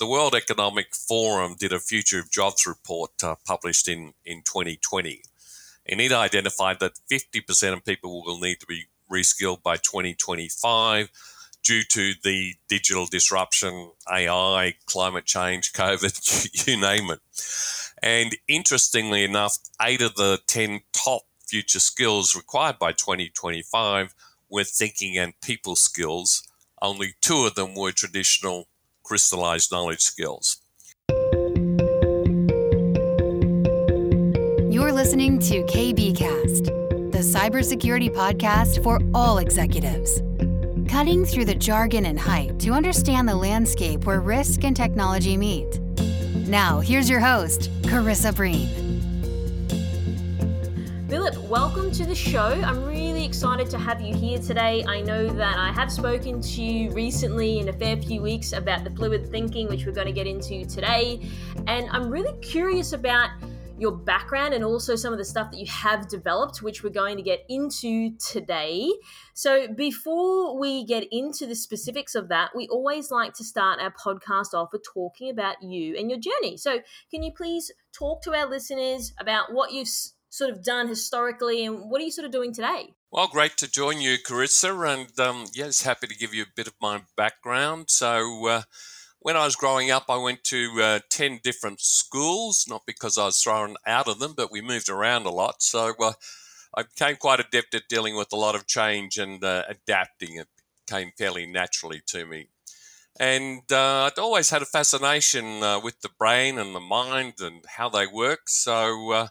The World Economic Forum did a Future of Jobs report uh, published in, in 2020. And it identified that 50% of people will need to be reskilled by 2025 due to the digital disruption, AI, climate change, COVID, you name it. And interestingly enough, eight of the 10 top future skills required by 2025 were thinking and people skills. Only two of them were traditional crystallized knowledge skills. You're listening to KBKast, the cybersecurity podcast for all executives. Cutting through the jargon and hype to understand the landscape where risk and technology meet. Now, here's your host, Karissa Breen. Philip, welcome to the show. I'm really excited to have you here today. I know that I have spoken to you recently in a fair few weeks about the fluid thinking, which we're going to get into today. And I'm really curious about your background and also some of the stuff that you have developed, which we're going to get into today. So, before we get into the specifics of that, we always like to start our podcast off with talking about you and your journey. So, can you please talk to our listeners about what you've sort of done historically and what are you sort of doing today? Well, great to join you, Karissa. And um, yes, happy to give you a bit of my background. So, uh, when I was growing up, I went to uh, 10 different schools, not because I was thrown out of them, but we moved around a lot. So uh, I became quite adept at dealing with a lot of change and uh, adapting. It came fairly naturally to me. And uh, I'd always had a fascination uh, with the brain and the mind and how they work. So uh,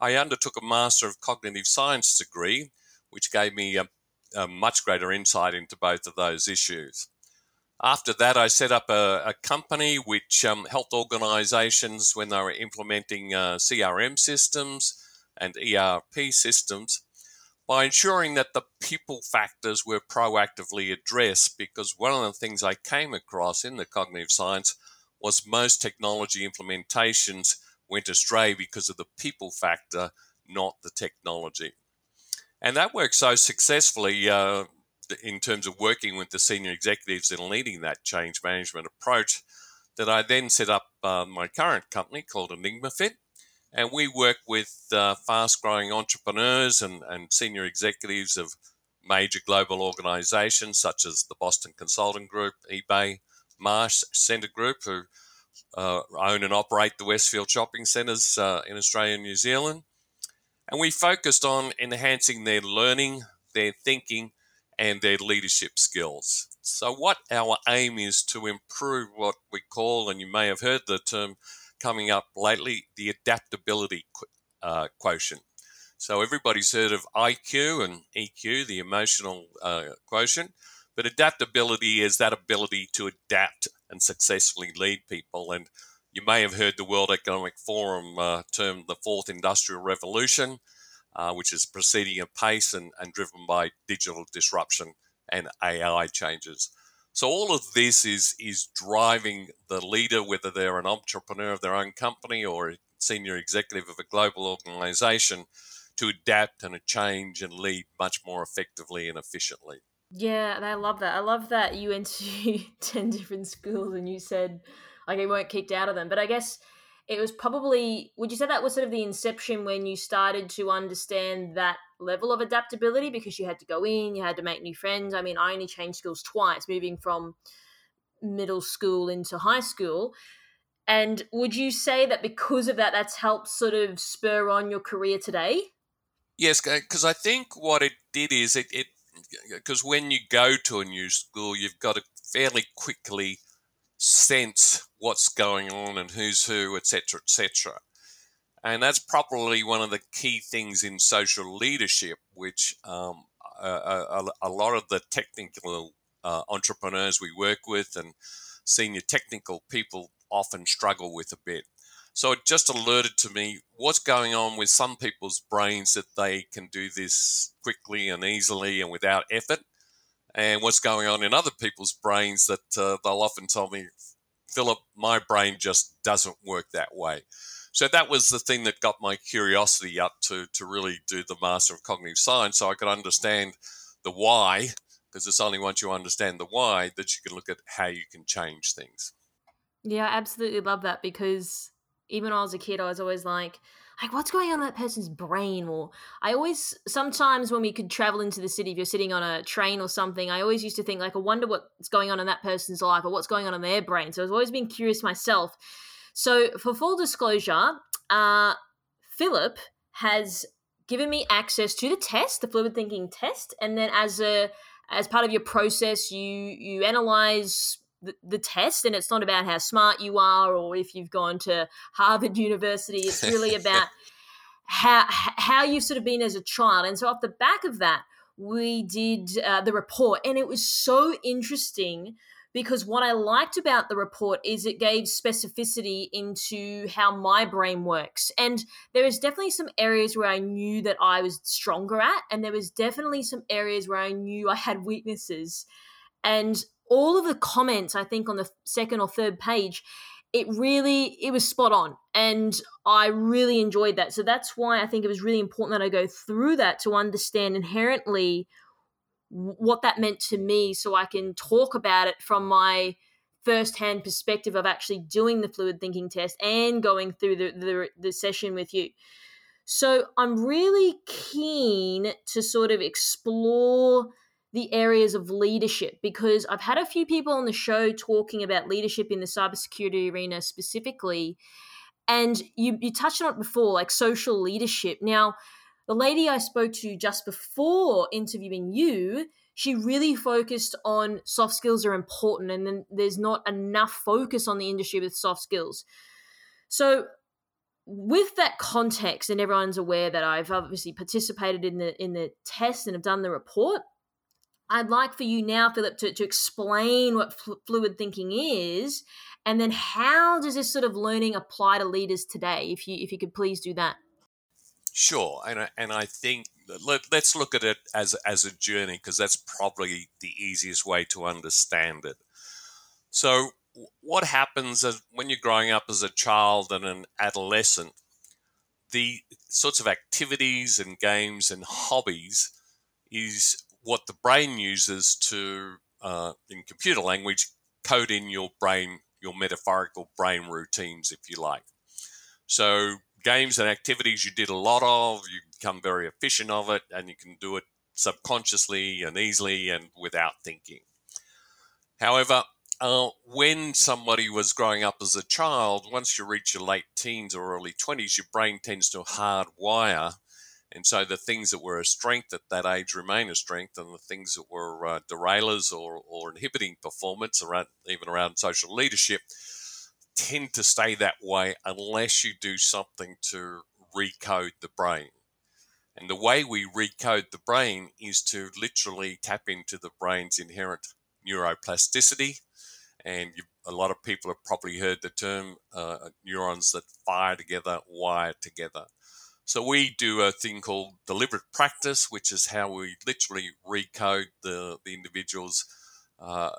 I undertook a Master of Cognitive Science degree, which gave me a, a much greater insight into both of those issues. After that, I set up a, a company which um, helped organizations when they were implementing uh, CRM systems and ERP systems by ensuring that the people factors were proactively addressed. Because one of the things I came across in the cognitive science was most technology implementations went astray because of the people factor, not the technology. And that worked so successfully. Uh, in terms of working with the senior executives and leading that change management approach that I then set up uh, my current company called EnigmaFit. And we work with uh, fast growing entrepreneurs and, and senior executives of major global organizations such as the Boston Consulting Group, eBay, Marsh Scentre Group, who uh, own and operate the Westfield shopping centres uh, in Australia and New Zealand. And we focused on enhancing their learning, their thinking, and their leadership skills. So, what our aim is to improve what we call, and you may have heard the term coming up lately, the adaptability uh, quotient. So, everybody's heard of IQ and EQ, the emotional uh, quotient, but adaptability is that ability to adapt and successfully lead people. And you may have heard the World Economic Forum uh, term the fourth industrial revolution uh, which is proceeding at pace and, and driven by digital disruption and AI changes. So all of this is is driving the leader, whether they're an entrepreneur of their own company or a senior executive of a global organization, to adapt and change and lead much more effectively and efficiently. Yeah, I love that. I love that you went to 10 different schools and you said, like, you weren't kicked out of them. But I guess it was probably would you say that was sort of the inception when you started to understand that level of adaptability because you had to go in you had to make new friends i mean i only changed schools twice moving from middle school into high school and would you say that because of that that's helped sort of spur on your career today yes because i think what it did is it because when you go to a new school you've got to fairly quickly sense what's going on and who's who, etc., etc. And that's probably one of the key things in social leadership, which um, a, a, a, lot of the technical uh, entrepreneurs we work with and senior technical people often struggle with a bit. So it just alerted to me what's going on with some people's brains that they can do this quickly and easily and without effort and what's going on in other people's brains that uh, they'll often tell me, Philip, my brain just doesn't work that way. So that was the thing that got my curiosity up to, to really do the Master of Cognitive Science so I could understand the why, because it's only once you understand the why that you can look at how you can change things. Yeah, I absolutely love that because even when I was a kid, I was always like, like what's going on in that person's brain? Or I always sometimes when we could travel into the city, if you're sitting on a train or something, I always used to think like, I wonder what's going on in that person's life or what's going on in their brain. So I was always being curious myself. So for full disclosure, uh, Philip has given me access to the test, the fluid thinking test, and then as a as part of your process, you you analyze the, the test, and it's not about how smart you are or if you've gone to Harvard University. It's really about how how you've sort of been as a child. And so off the back of that, we did uh, the report, and it was so interesting because what I liked about the report is it gave specificity into how my brain works. And there was definitely some areas where I knew that I was stronger at, and there was definitely some areas where I knew I had weaknesses. And all of the comments, I think, on the second or third page, it really it was spot on and i really enjoyed that so that's why i think it was really important that i go through that to understand inherently what that meant to me so I can talk about it from my first-hand perspective of actually doing the fluid thinking test and going through the, the, the session with you. So I'm really keen to sort of explore the areas of leadership because I've had a few people on the show talking about leadership in the cybersecurity arena specifically. And you, you touched on it before, like social leadership. Now, the lady I spoke to just before interviewing you, she really focused on soft skills are important, and then there's not enough focus on the industry with soft skills. So, with that context, and everyone's aware that I've obviously participated in the in the test and have done the report. I'd like for you now, Philip, to, to explain what fl- fluid thinking is, and then how does this sort of learning apply to leaders today? If you if you could please do that. Sure, and I, and I think let, us look at it as as a journey because that's probably the easiest way to understand it. So, what happens when you're growing up as a child and an adolescent? The sorts of activities and games and hobbies is what the brain uses to, uh, in computer language, code in your brain, your metaphorical brain routines, if you like. So games and activities you did a lot of, you become very efficient of it, and you can do it subconsciously and easily and without thinking. However, uh, when somebody was growing up as a child, once you reach your late teens or early 20s, your brain tends to hardwire. And so the things that were a strength at that age remain a strength, and the things that were uh, derailers or, or inhibiting performance, around, even around social leadership, tend to stay that way unless you do something to recode the brain. And the way we recode the brain is to literally tap into the brain's inherent neuroplasticity. And you, a lot of people have probably heard the term uh, neurons that fire together, wire together. So we do a thing called deliberate practice, which is how we literally recode the, the individual's uh,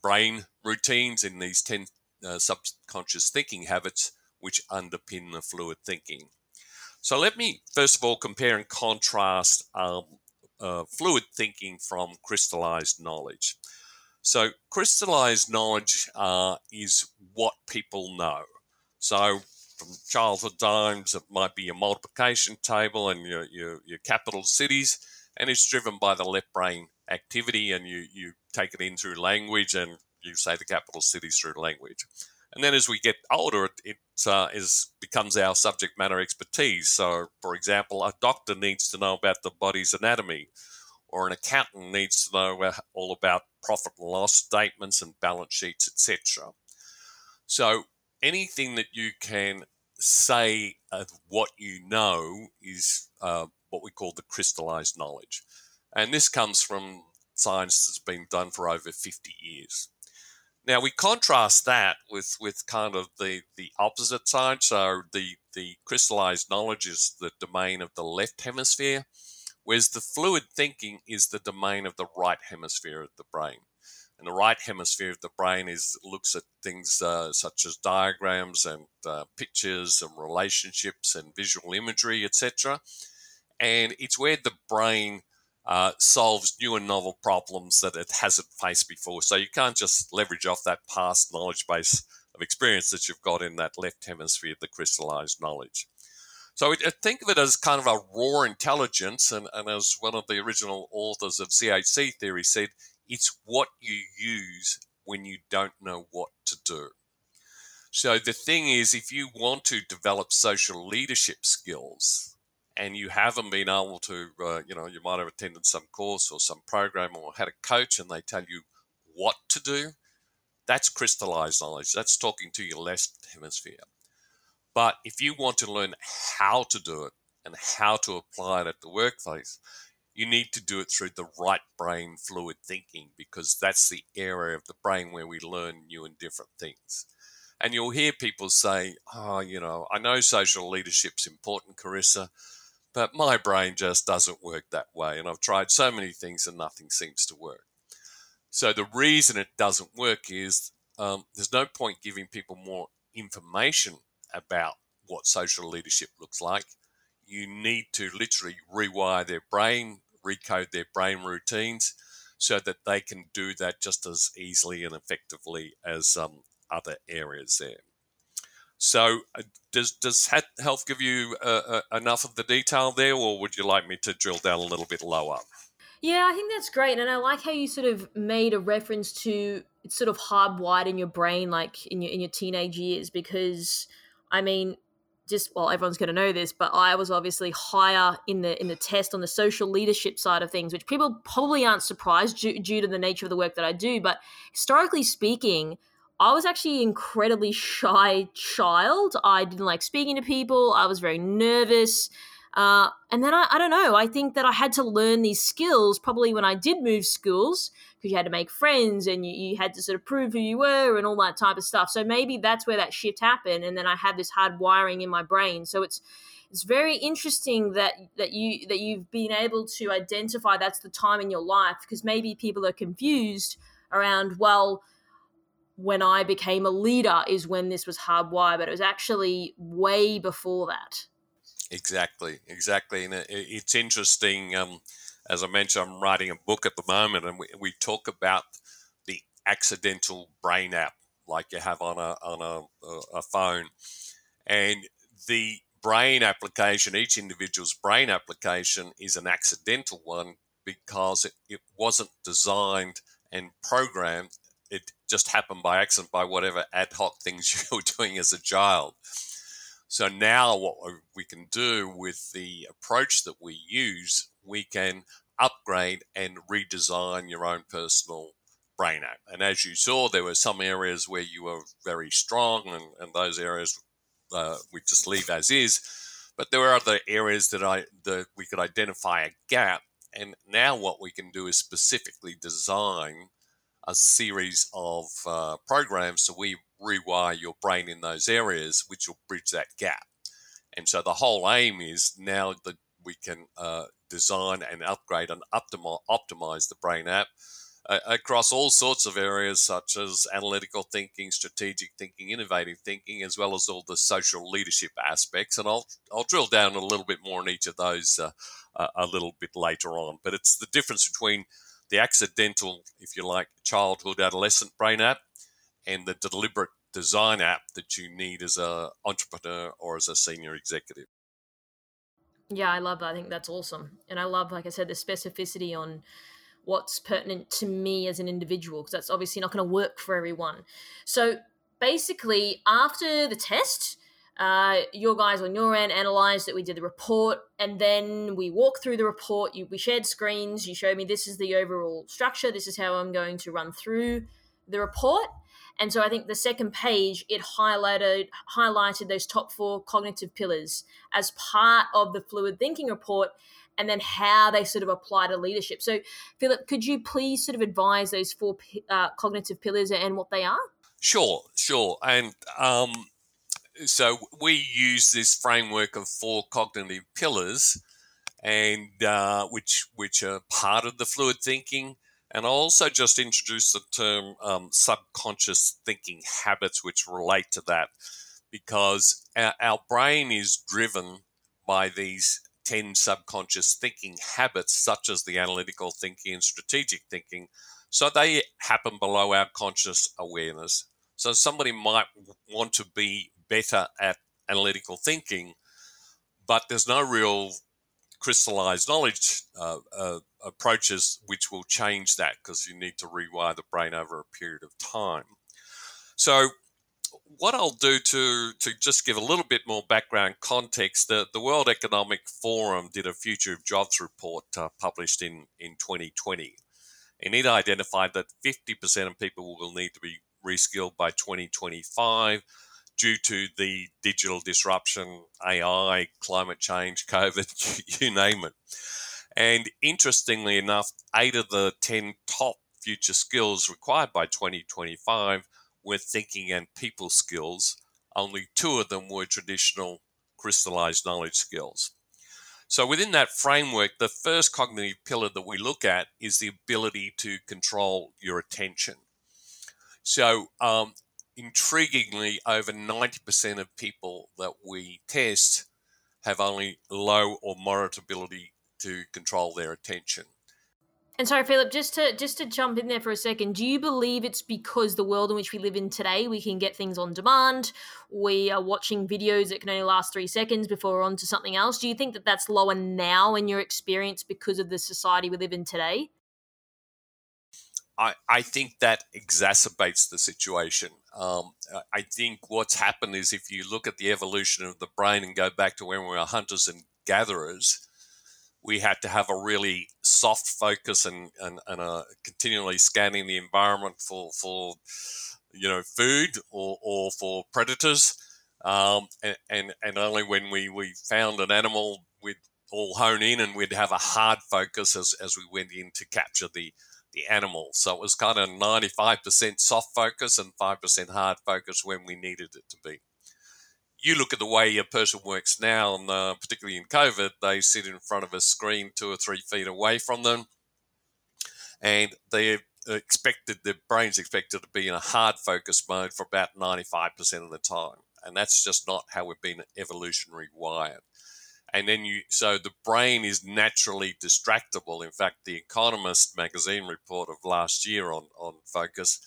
brain routines in these 10 uh, subconscious thinking habits which underpin the fluid thinking. So let me first of all compare and contrast um, uh, fluid thinking from crystallized knowledge. So crystallized knowledge uh, is what people know. So from childhood times, it might be your multiplication table and your, your, your capital cities, and it's driven by the left brain activity, and you, you take it in through language and you say the capital cities through language. And then as we get older, it, it uh, is, becomes our subject matter expertise. So, for example, a doctor needs to know about the body's anatomy, or an accountant needs to know all about profit and loss statements and balance sheets, etc. So, anything that you can say of what you know is uh, what we call the crystallized knowledge. And this comes from science that's been done for over 50 years. Now we contrast that with, with kind of the, the opposite side. So the, the crystallized knowledge is the domain of the left hemisphere, whereas the fluid thinking is the domain of the right hemisphere of the brain. The right hemisphere of the brain is looks at things uh, such as diagrams and uh, pictures and relationships and visual imagery, etc. And it's where the brain uh, solves new and novel problems that it hasn't faced before. So you can't just leverage off that past knowledge base of experience that you've got in that left hemisphere, of the crystallized knowledge. So we think of it as kind of a raw intelligence, and, and as one of the original authors of CHC theory said, it's what you use when you don't know what to do. So the thing is, if you want to develop social leadership skills and you haven't been able to, uh, you know, you might have attended some course or some program or had a coach and they tell you what to do, that's crystallized knowledge. That's talking to your left hemisphere. But if you want to learn how to do it and how to apply it at the workplace, you need to do it through the right brain fluid thinking because that's the area of the brain where we learn new and different things. And you'll hear people say, oh, you know, I know social leadership's important, Karissa, but my brain just doesn't work that way. And I've tried so many things and nothing seems to work. So the reason it doesn't work is um, there's no point giving people more information about what social leadership looks like. You need to literally rewire their brain, recode their brain routines so that they can do that just as easily and effectively as um, other areas there. So, uh, does does health give you uh, uh, enough of the detail there, or would you like me to drill down a little bit lower? Yeah, I think that's great, and I like how you sort of made a reference to it's sort of hardwired in your brain, like in your in your teenage years, because I mean, just well everyone's going to know this but i was obviously higher in the in the test on the social leadership side of things which people probably aren't surprised due, due to the nature of the work that i do but historically speaking I was actually an incredibly shy child. I didn't like speaking to people. I was very nervous. Uh, and then I, I don't know. I think that I had to learn these skills probably when I did move schools because you had to make friends and you, you had to sort of prove who you were and all that type of stuff. So maybe that's where that shift happened. And then I had this hard wiring in my brain. So it's it's very interesting that that you that you've been able to identify that's the time in your life because maybe people are confused around well when I became a leader is when this was hardwired, but it was actually way before that. Exactly, exactly. And it's interesting. Um, as I mentioned, I'm writing a book at the moment, and we, we talk about the accidental brain app, like you have on a on a, a phone, and the brain application. Each individual's brain application is an accidental one because it, it wasn't designed and programmed it just happened by accident by whatever ad hoc things you were doing as a child. So now, what we can do with the approach that we use, we can upgrade and redesign your own personal brain app. And as you saw, there were some areas where you were very strong, and, and those areas uh, we just leave as is. But there were other areas that I that we could identify a gap, and now what we can do is specifically design a series of uh, programs so we rewire your brain in those areas, which will bridge that gap. And so the whole aim is now that we can uh, design and upgrade and optimize the brain app uh, across all sorts of areas such as analytical thinking, strategic thinking, innovative thinking, as well as all the social leadership aspects. And I'll I'll drill down a little bit more on each of those uh, a little bit later on. But it's the difference between the accidental, if you like, childhood adolescent brain app and the deliberate design app that you need as a entrepreneur or as a senior executive. Yeah, I love that. I think that's awesome. And I love, like I said, the specificity on what's pertinent to me as an individual, because that's obviously not going to work for everyone. So basically, after the test, uh, your guys on your end analyzed that we did the report and then we walked through the report you, we shared screens you showed me this is the overall structure this is how i'm going to run through the report and so i think the second page it highlighted highlighted those top four cognitive pillars as part of the fluid thinking report and then how they sort of apply to leadership so philip could you please sort of advise those four uh, cognitive pillars and what they are sure sure and um so we use this framework of four cognitive pillars, and uh, which which are part of the fluid thinking. And I also just introduced the term um, subconscious thinking habits, which relate to that, because our, our brain is driven by these 10 subconscious thinking habits, such as the analytical thinking and strategic thinking. So they happen below our conscious awareness. So somebody might want to be better at analytical thinking, but there's no real crystallized knowledge uh, uh, approaches which will change that because you need to rewire the brain over a period of time. So, what I'll do to to just give a little bit more background context, the, the World Economic Forum did a Future of Jobs report uh, published in, in 2020. And it identified that 50% of people will need to be reskilled by 2025 due to the digital disruption, AI, climate change, COVID, you name it. And interestingly enough, eight of the 10 top future skills required by 2025 were thinking and people skills. Only two of them were traditional crystallized knowledge skills. So, within that framework, the first cognitive pillar that we look at is the ability to control your attention. So, um, intriguingly, over 90% of people that we test have only low or moderate ability to control their attention. And sorry, Philip, just to just to jump in there for a second, do you believe it's because the world in which we live in today, we can get things on demand, we are watching videos that can only last three seconds before we're on to something else? Do you think that that's lower now in your experience because of the society we live in today? I, I think that exacerbates the situation. Um, I think what's happened is if you look at the evolution of the brain and go back to when we were hunters and gatherers, we had to have a really soft focus and, and, and a continually scanning the environment for, for you know food or, or for predators. Um, and, and, and only when we, we found an animal we'd all hone in and we'd have a hard focus as, as we went in to capture the, the animal. So it was kind of 95% soft focus and 5% hard focus when we needed it to be. You look at the way a person works now, and uh, particularly in COVID, they sit in front of a screen two or three feet away from them, and they're expected, their brain's expected to be in a hard focus mode for about 95% of the time. And that's just not how we've been evolutionary wired and then you so the brain is naturally distractible. In fact the economist magazine report of last year on on focus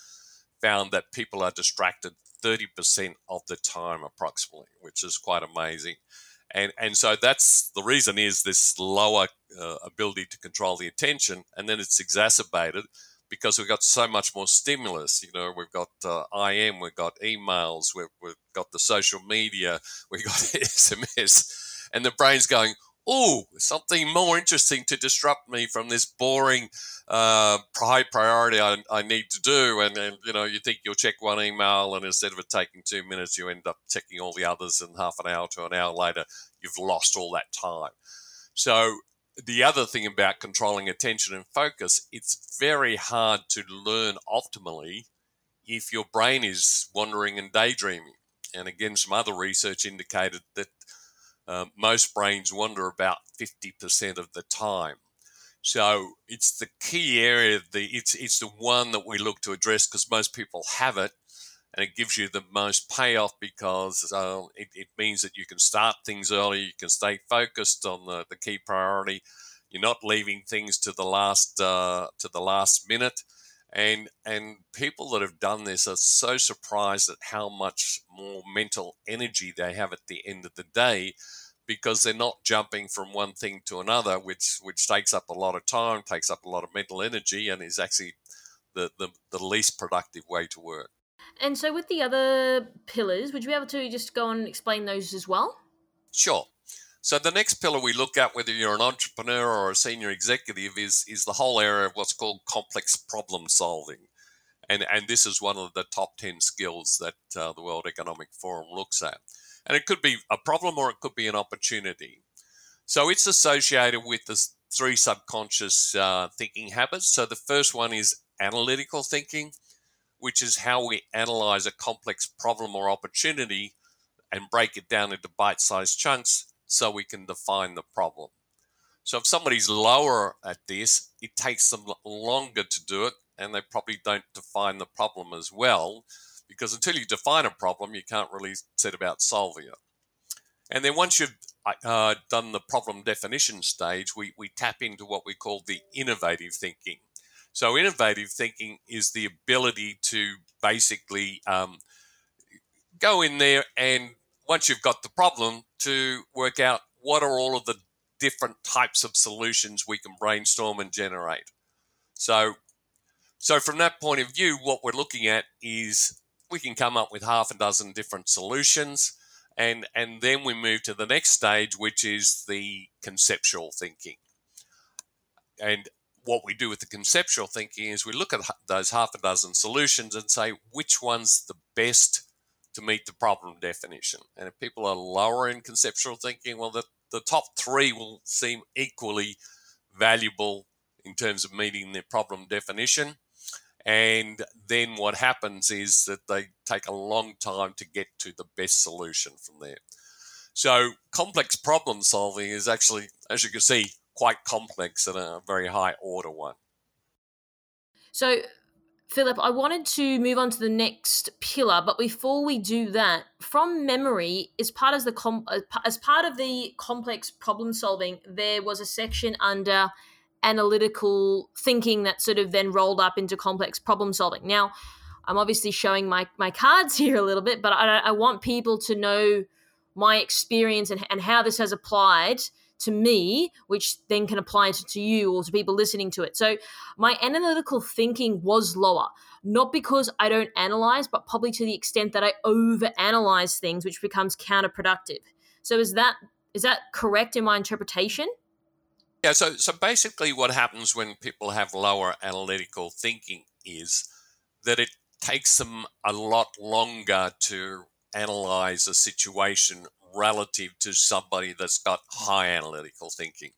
found that people are distracted 30% of the time approximately which is quite amazing. And and so that's the reason is this lower uh, ability to control the attention and then it's exacerbated because we've got so much more stimulus. You know, we've got uh, IM, we've got emails, we've, we've got the social media, we've got SMS and the brain's going, oh, something more interesting to disrupt me from this boring uh, high priority I, I, need to do. And then, you know, you think you'll check one email, and instead of it taking two minutes, you end up checking all the others, and half an hour to an hour later, you've lost all that time. So, the other thing about controlling attention and focus, it's very hard to learn optimally if your brain is wandering and daydreaming. And again, some other research indicated that uh, most brains wander about 50% of the time. So it's the key area. The it's it's the one that we look to address because most people have it, and it gives you the most payoff because uh, it, it, means that you can start things early, you can stay focused on the, the key priority. You're not leaving things to the last uh, to the last minute, and and people that have done this are so surprised at how much more mental energy they have at the end of the day because they're not jumping from one thing to another, which which takes up a lot of time, takes up a lot of mental energy, and is actually the, the, the least productive way to work. And so, with the other pillars, would you be able to just go and explain those as well? Sure. So the next pillar we look at, whether you're an entrepreneur or a senior executive, is is the whole area of what's called complex problem solving, and and this is one of the top ten skills that uh, the World Economic Forum looks at. And it could be a problem or it could be an opportunity. So it's associated with the three subconscious uh, thinking habits. So the first one is analytical thinking, which is how we analyze a complex problem or opportunity and break it down into bite sized chunks so we can define the problem. So if somebody's lower at this, it takes them longer to do it and they probably don't define the problem as well because until you define a problem, you can't really set about solving it. And then once you've uh, done the problem definition stage, we, we tap into what we call the innovative thinking. So, innovative thinking is the ability to basically um, go in there and once you've got the problem, to work out what are all of the different types of solutions we can brainstorm and generate. So, so from that point of view, what we're looking at is we can come up with half a dozen different solutions, and and then we move to the next stage, which is the conceptual thinking. And what we do with the conceptual thinking is we look at those half a dozen solutions and say which one's the best to meet the problem definition. And if people are lower in conceptual thinking, well, the, the top three will seem equally valuable in terms of meeting their problem definition. And then what happens is that they take a long time to get to the best solution from there. So complex problem solving is actually, as you can see, quite complex and a very high order one. So Philip, I wanted to move on to the next pillar, but before we do that, from memory, as part of the com- uh, as part of the complex problem solving, there was a section under analytical thinking that sort of then rolled up into complex problem solving. Now, I'm obviously showing my my cards here a little bit, but I, I want people to know my experience and, and how this has applied to me, which then can apply to, to you or to people listening to it. So my analytical thinking was lower, not because I don't analyze, but probably to the extent that I overanalyze things, which becomes counterproductive. So is that is that correct in my interpretation? Yeah, so so basically what happens when people have lower analytical thinking is that it takes them a lot longer to analyze a situation relative to somebody that's got high analytical thinking.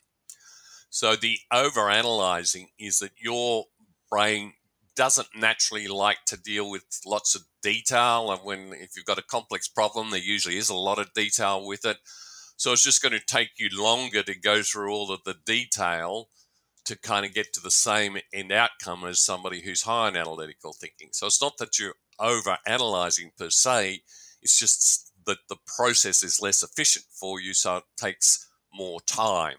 So the over analyzing is that your brain doesn't naturally like to deal with lots of detail and when if you've got a complex problem there usually is a lot of detail with it so it's just going to take you longer to go through all of the detail to kind of get to the same end outcome as somebody who's high in analytical thinking so it's not that you're over analyzing per se it's just the, the process is less efficient for you, so it takes more time.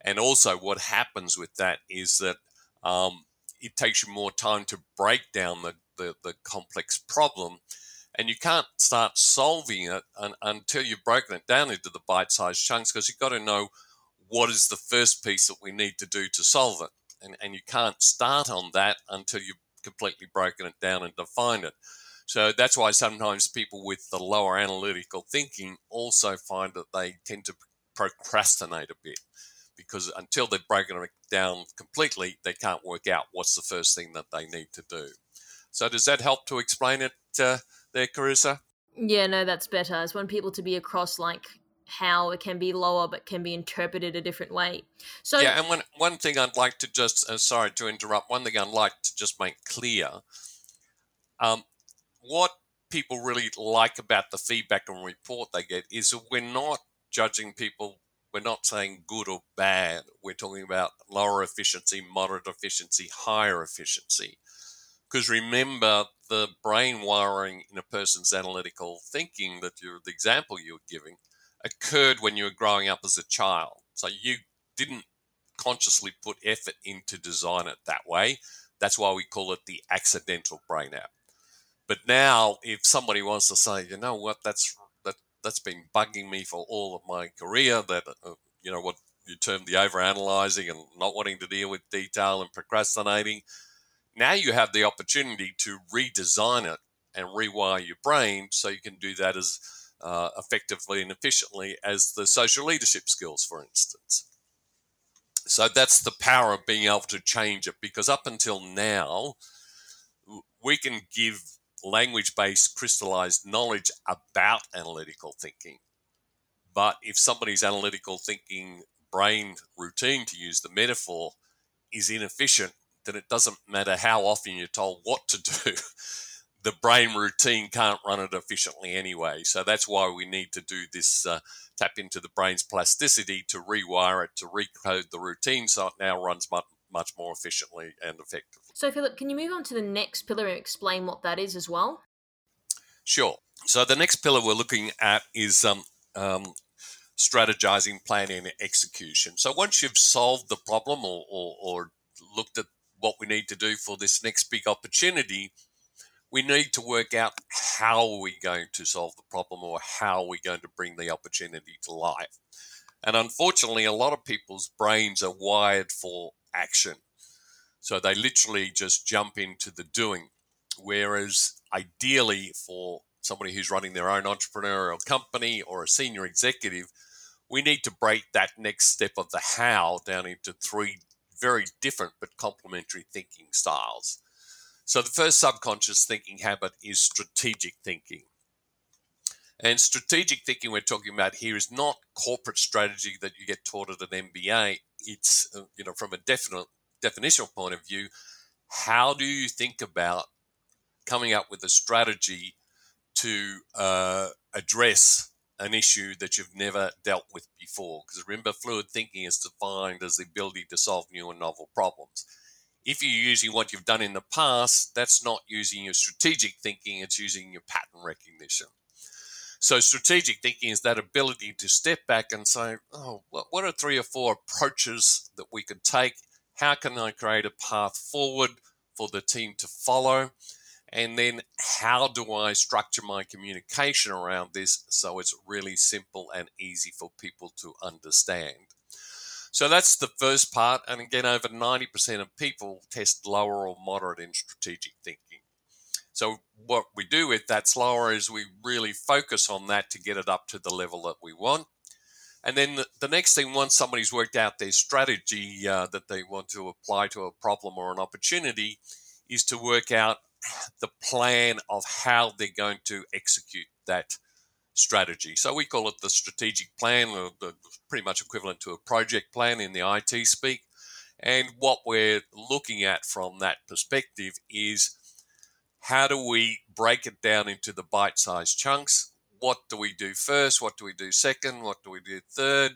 And also, what happens with that is that um, it takes you more time to break down the, the, the complex problem. And you can't start solving it un, until you've broken it down into the bite sized chunks because you've got to know what is the first piece that we need to do to solve it. And, and you can't start on that until you've completely broken it down and defined it. So that's why sometimes people with the lower analytical thinking also find that they tend to procrastinate a bit because until they've broken it down completely, they can't work out what's the first thing that they need to do. So does that help to explain it uh, there, Karissa? Yeah, no, that's better. I just want people to be across like how it can be lower but can be interpreted a different way. So yeah, and one one thing I'd like to just uh, sorry to interrupt. One thing I'd like to just make clear. Um, what people really like about the feedback and report they get is that we're not judging people. We're not saying good or bad. We're talking about lower efficiency, moderate efficiency, higher efficiency. Because remember, the brain wiring in a person's analytical thinking that you're the example you were giving occurred when you were growing up as a child. So you didn't consciously put effort into design it that way. That's why we call it the accidental brain app. But now, if somebody wants to say, you know what, that's that that's been bugging me for all of my career, that uh, you know what you term the overanalyzing and not wanting to deal with detail and procrastinating. Now you have the opportunity to redesign it and rewire your brain so you can do that as uh, effectively and efficiently as the social leadership skills, for instance. So that's the power of being able to change it because up until now, we can give language based crystallized knowledge about analytical thinking. But if somebody's analytical thinking brain routine, to use the metaphor, is inefficient, then it doesn't matter how often you're told what to do. the brain routine can't run it efficiently anyway. So that's why we need to do this uh, tap into the brain's plasticity to rewire it, to recode the routine so it now runs much, much more efficiently and effectively. So, Philip, can you move on to the next pillar and explain what that is as well? Sure. So, the next pillar we're looking at is um, um, strategizing, planning, and execution. So, once you've solved the problem or, or, or looked at what we need to do for this next big opportunity, we need to work out how are we going to solve the problem or how are we going to bring the opportunity to life. And unfortunately, a lot of people's brains are wired for action. So they literally just jump into the doing. Whereas ideally, for somebody who's running their own entrepreneurial company or a senior executive, we need to break that next step of the how down into three very different but complementary thinking styles. So the first subconscious thinking habit is strategic thinking. And strategic thinking we're talking about here is not corporate strategy that you get taught at an MBA. It's, uh, you know, from a definite definitional point of view, how do you think about coming up with a strategy to uh, address an issue that you've never dealt with before? Because remember, fluid thinking is defined as the ability to solve new and novel problems. If you're using what you've done in the past, that's not using your strategic thinking, it's using your pattern recognition. So, strategic thinking is that ability to step back and say, oh, what are three or four approaches that we could take? How can I create a path forward for the team to follow? And then, how do I structure my communication around this so it's really simple and easy for people to understand? So that's the first part. And again, over 90% of people test lower or moderate in strategic thinking. So what we do with that slower is we really focus on that to get it up to the level that we want. And then the, next thing, once somebody's worked out their strategy uh, that they want to apply to a problem or an opportunity, is to work out the plan of how they're going to execute that strategy. So we call it the strategic plan, or the, pretty much equivalent to a project plan in the IT speak. And what we're looking at from that perspective is how do we break it down into the bite sized chunks? What do we do first? What do we do second? What do we do third?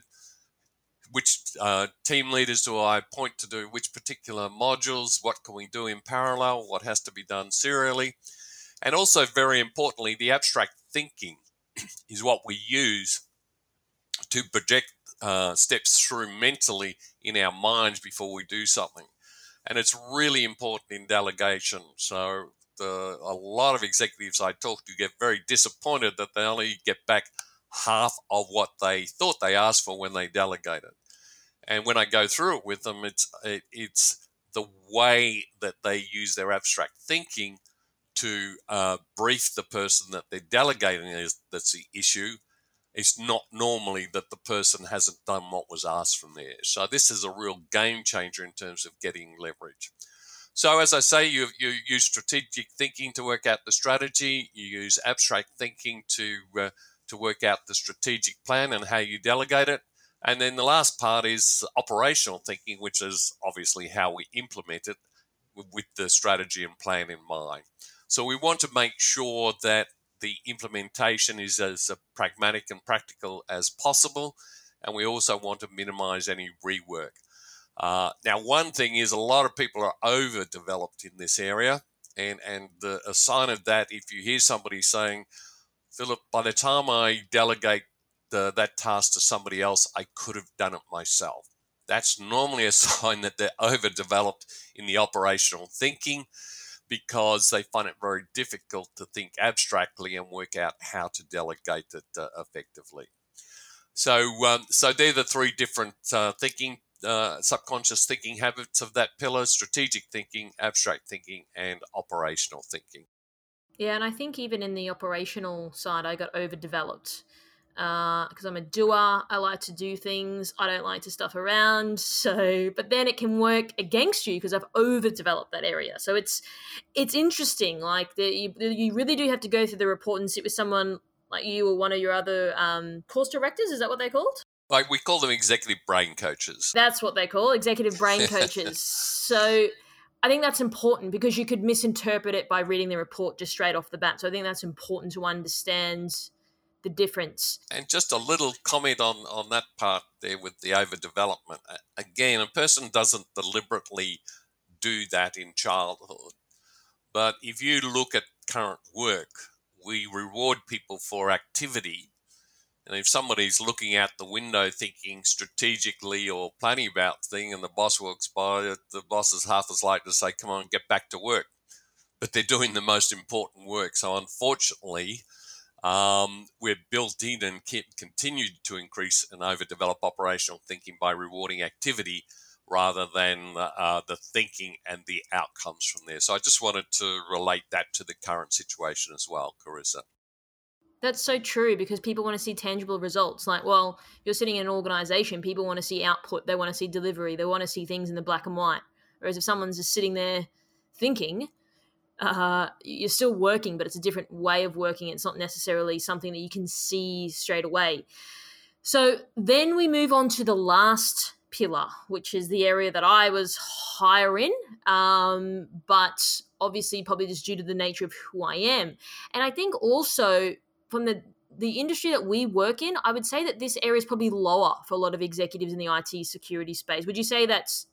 Which uh, team leaders do I point to do which particular modules? What can we do in parallel? What has to be done serially? And also, very importantly, the abstract thinking is what we use to project uh, steps through mentally in our minds before we do something. And it's really important in delegation. So, the, a lot of executives I talk to get very disappointed that they only get back half of what they thought they asked for when they delegated. And when I go through it with them, it's it, it's the way that they use their abstract thinking to uh, brief the person that they're delegating is that's the issue. It's not normally that the person hasn't done what was asked from there. So this is a real game changer in terms of getting leverage. So as I say, you, you use strategic thinking to work out the strategy. You use abstract thinking to uh, to work out the strategic plan and how you delegate it. And then the last part is operational thinking, which is obviously how we implement it with the strategy and plan in mind. So we want to make sure that the implementation is as pragmatic and practical as possible, and we also want to minimize any rework. Uh, now, one thing is a lot of people are overdeveloped in this area, and and the, a sign of that, if you hear somebody saying, "Philip, by the time I delegate the, that task to somebody else, I could have done it myself," that's normally a sign that they're overdeveloped in the operational thinking because they find it very difficult to think abstractly and work out how to delegate it uh, effectively. So, um, so they're the three different uh, thinking, uh, subconscious thinking habits of that pillar: strategic thinking, abstract thinking, and operational thinking. Yeah, and I think even in the operational side, I got overdeveloped because uh, I'm a doer. I like to do things. I don't like to stuff around. So, but then it can work against you because I've overdeveloped that area. So it's it's interesting. Like the, you, you really do have to go through the report and sit with someone like you or one of your other um, course directors. Is that what they're called? Like we call them executive brain coaches. That's what they call executive brain coaches. so. I think that's important because you could misinterpret it by reading the report just straight off the bat. So I think that's important to understand the difference. And just a little comment on, on that part there with the overdevelopment. Again, a person doesn't deliberately do that in childhood. But if you look at current work, we reward people for activity. And if somebody's looking out the window thinking strategically or planning about thing and the boss walks by, the boss is half as likely to say, come on, get back to work. But they're doing the most important work. So unfortunately, um, we're built in and continue to increase and overdevelop operational thinking by rewarding activity rather than uh, the thinking and the outcomes from there. So I just wanted to relate that to the current situation as well, Karissa. That's so true because people want to see tangible results. Like, well, you're sitting in an organization, people want to see output, they want to see delivery, they want to see things in the black and white. Whereas if someone's just sitting there thinking, uh, you're still working, but it's a different way of working. It's not necessarily something that you can see straight away. So then we move on to the last pillar, which is the area that I was higher in, um, but obviously probably just due to the nature of who I am. And I think also from the the industry that we work in, I would say that this area is probably lower for a lot of executives in the IT security space. Would you say that's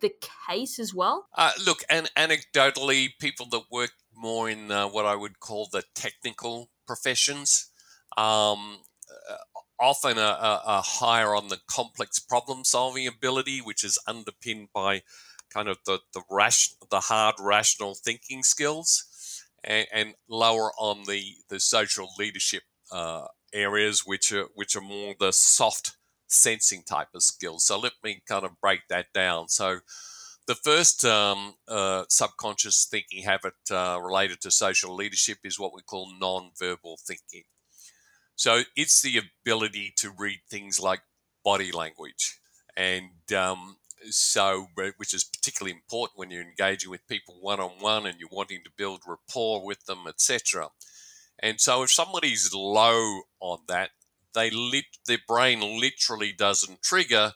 the case as well? Uh, look, and anecdotally, people that work more in uh, what I would call the technical professions, um, uh, often are, are, higher on the complex problem solving ability, which is underpinned by kind of the the, ration, the hard rational thinking skills and, and lower on the, the social leadership uh, areas, which are which are more the soft sensing type of skills. So let me kind of break that down. So the first um, uh, subconscious thinking habit uh, related to social leadership is what we call non-verbal thinking. So it's the ability to read things like body language and um, so which is particularly important when you're engaging with people one on one and you're wanting to build rapport with them etc and so if somebody's low on that they lit their brain literally doesn't trigger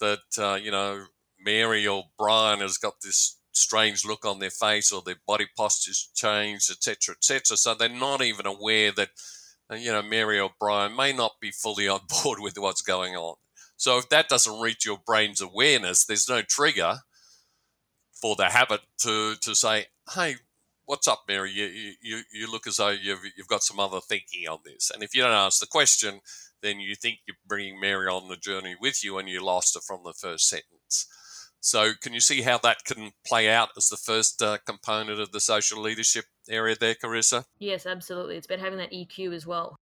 that uh, you know mary or brian has got this strange look on their face or their body posture's changed etc etc so they're not even aware that uh, you know mary or brian may not be fully on board with what's going on so if that doesn't reach your brain's awareness, there's no trigger for the habit to to say, "Hey, what's up, Mary? You you, you look as though you've you've got some other thinking on this." And if you don't ask the question, then you think you're bringing Mary on the journey with you, and you lost her from the first sentence. So can you see how that can play out as the first uh, component of the social leadership area there, Karissa? Yes, absolutely. It's about having that EQ as well.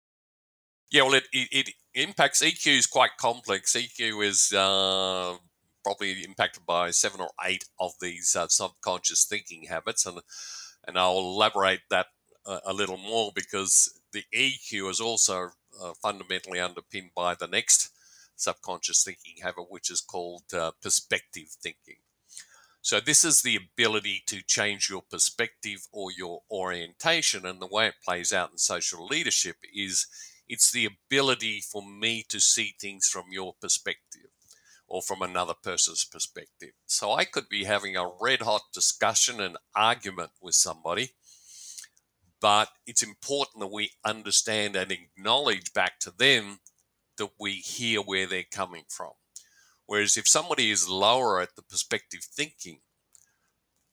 Yeah, well, it, it, it impacts EQ is quite complex. EQ is uh, probably impacted by seven or eight of these uh, subconscious thinking habits, and and I'll elaborate that a, a little more because the EQ is also uh, fundamentally underpinned by the next subconscious thinking habit, which is called uh, perspective thinking. So this is the ability to change your perspective or your orientation, and the way it plays out in social leadership is it's the ability for me to see things from your perspective or from another person's perspective. So I could be having a red hot discussion and argument with somebody, but it's important that we understand and acknowledge back to them that we hear where they're coming from. Whereas if somebody is lower at the perspective thinking,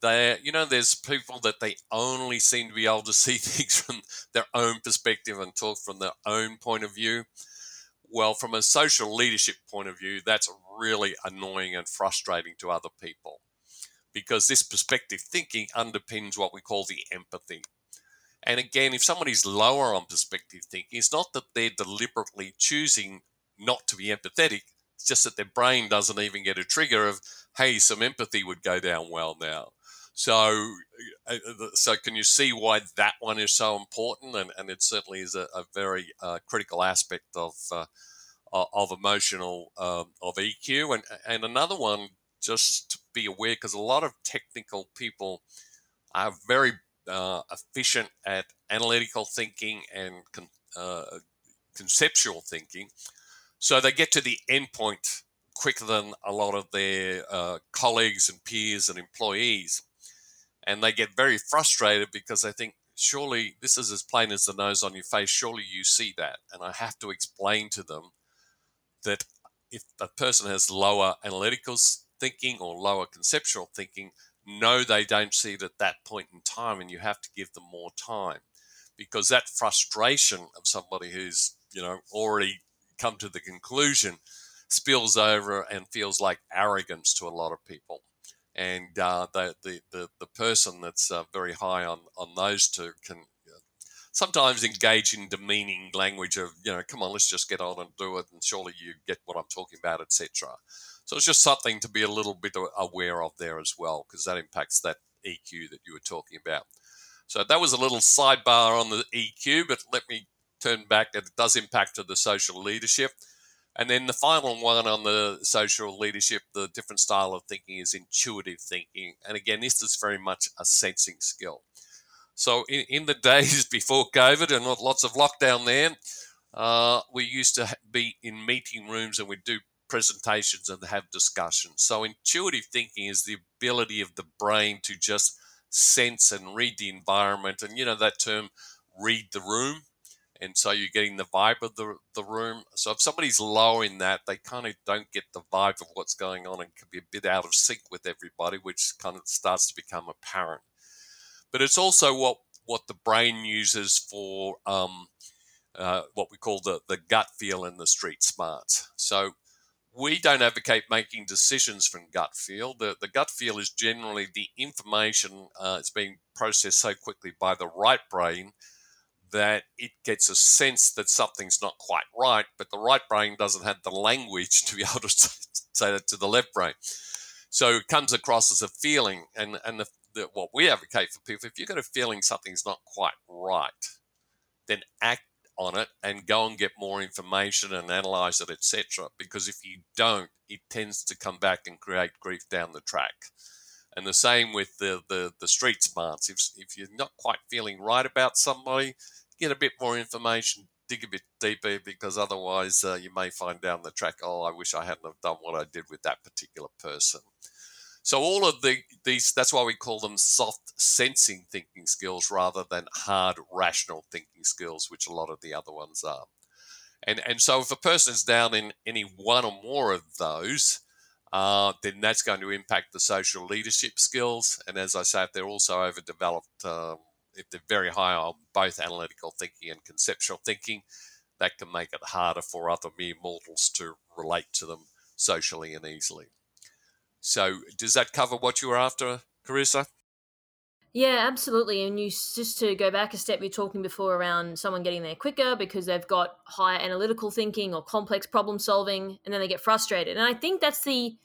they you know there's people that they only seem to be able to see things from their own perspective and talk from their own point of view. Well from a social leadership point of view that's really annoying and frustrating to other people because this perspective thinking underpins what we call the empathy. And again if somebody's lower on perspective thinking it's not that they're deliberately choosing not to be empathetic it's just that their brain doesn't even get a trigger of hey some empathy would go down well now so, uh, uh so can you see why that one is so important? And, and it certainly is a, a very uh, critical aspect of uh, of emotional um, of EQ. And and another one, just to be aware, because a lot of technical people are very uh, efficient at analytical thinking and con- uh, conceptual thinking, so they get to the endpoint quicker than a lot of their colleagues and peers and employees and they get very frustrated because they think surely this is as plain as the nose on your face. Surely you see that. And i have to explain to them that if a person has lower analytical thinking or lower conceptual thinking no they don't see it at that point in time and you have to give them more time. Because that frustration of somebody who's you know already come to the conclusion spills over and feels like arrogance to a lot of people. And uh, the, the, the, the, person that's uh, very high on, on those two can uh, sometimes engage in demeaning language of, you know, come on, let's just get on and do it, and surely you get what I'm talking about, etc. So it's just something to be a little bit aware of there as well, because that impacts that EQ that you were talking about. So that was a little sidebar on the EQ, but let me turn back. It does impact the social leadership. And then the final one on the social leadership, the different style of thinking is intuitive thinking. And again, this is very much a sensing skill. So in, in the days before COVID and lots of lockdown there, uh, we used to be in meeting rooms and we'd do presentations and have discussions. So intuitive thinking is the ability of the brain to just sense and read the environment. And you know that term, read the room and so you're getting the vibe of the, the room. So if somebody's low in that, they kind of don't get the vibe of what's going on and can be a bit out of sync with everybody, which kind of starts to become apparent. But it's also what what the brain uses for um, uh, what we call the, the gut feel and the street smarts. So we don't advocate making decisions from gut feel. The, the gut feel is generally the information uh, it's being processed so quickly by the right brain that it gets a sense that something's not quite right, but the right brain doesn't have the language to be able to say that to the left brain. So it comes across as a feeling, and and the, the, what we advocate for people, if you've got a feeling something's not quite right, then act on it and go and get more information and analyze it, etc. Because if you don't, it tends to come back and create grief down the track. And the same with the, the, the street smarts. If, if you're not quite feeling right about somebody, get a bit more information, dig a bit deeper, because otherwise uh, you may find down the track, oh, I wish I hadn't have done what I did with that particular person. So all of the these that's why we call them soft sensing thinking skills rather than hard rational thinking skills, which a lot of the other ones are. And and so if a person is down in any one or more of those, uh, then that's going to impact the social leadership skills. And as I say, if they're also overdeveloped, um, if they're very high on both analytical thinking and conceptual thinking, that can make it harder for other mere mortals to relate to them socially and easily. So, does that cover what you were after, Karissa? Yeah, absolutely. And you just to go back a step, you're talking before around someone getting there quicker because they've got higher analytical thinking or complex problem solving, and then they get frustrated. And I think that's the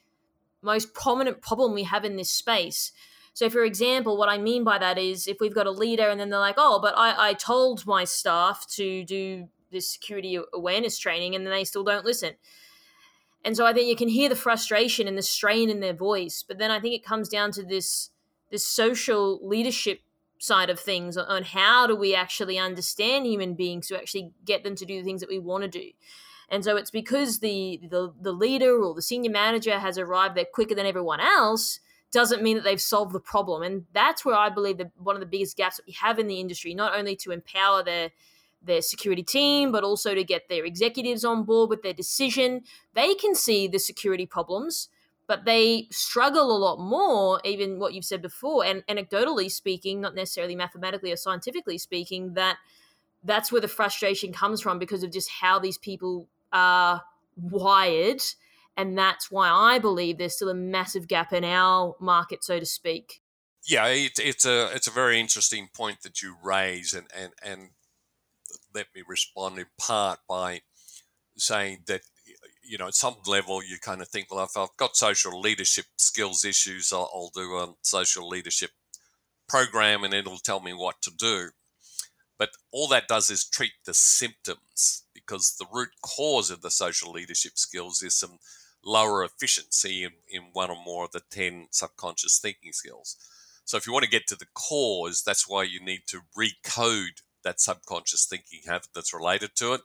most prominent problem we have in this space so, for example, what I mean by that is if we've got a leader and then they're like, oh, but I, I told my staff to do this security awareness training and then they still don't listen. And so I think you can hear the frustration and the strain in their voice. But then I think it comes down to this this social leadership side of things on how do we actually understand human beings to actually get them to do the things that we want to do. And so it's because the, the the leader or the senior manager has arrived there quicker than everyone else doesn't mean that they've solved the problem. And that's where I believe that one of the biggest gaps that we have in the industry, not only to empower their their security team, but also to get their executives on board with their decision. They can see the security problems, but they struggle a lot more, even what you've said before, and anecdotally speaking, not necessarily mathematically or scientifically speaking, that that's where the frustration comes from because of just how these people are wired and that's why I believe there's still a massive gap in our market, so to speak. Yeah, it, it's a it's a very interesting point that you raise, and and and let me respond in part by saying that you know at some level you kind of think, well, if I've got social leadership skills issues, I'll, I'll do a social leadership program, and it'll tell me what to do. But all that does is treat the symptoms because the root cause of the social leadership skills is some lower efficiency in, in one or more of the 10 subconscious thinking skills. So if you want to get to the cause, that's why you need to recode that subconscious thinking habit that's related to it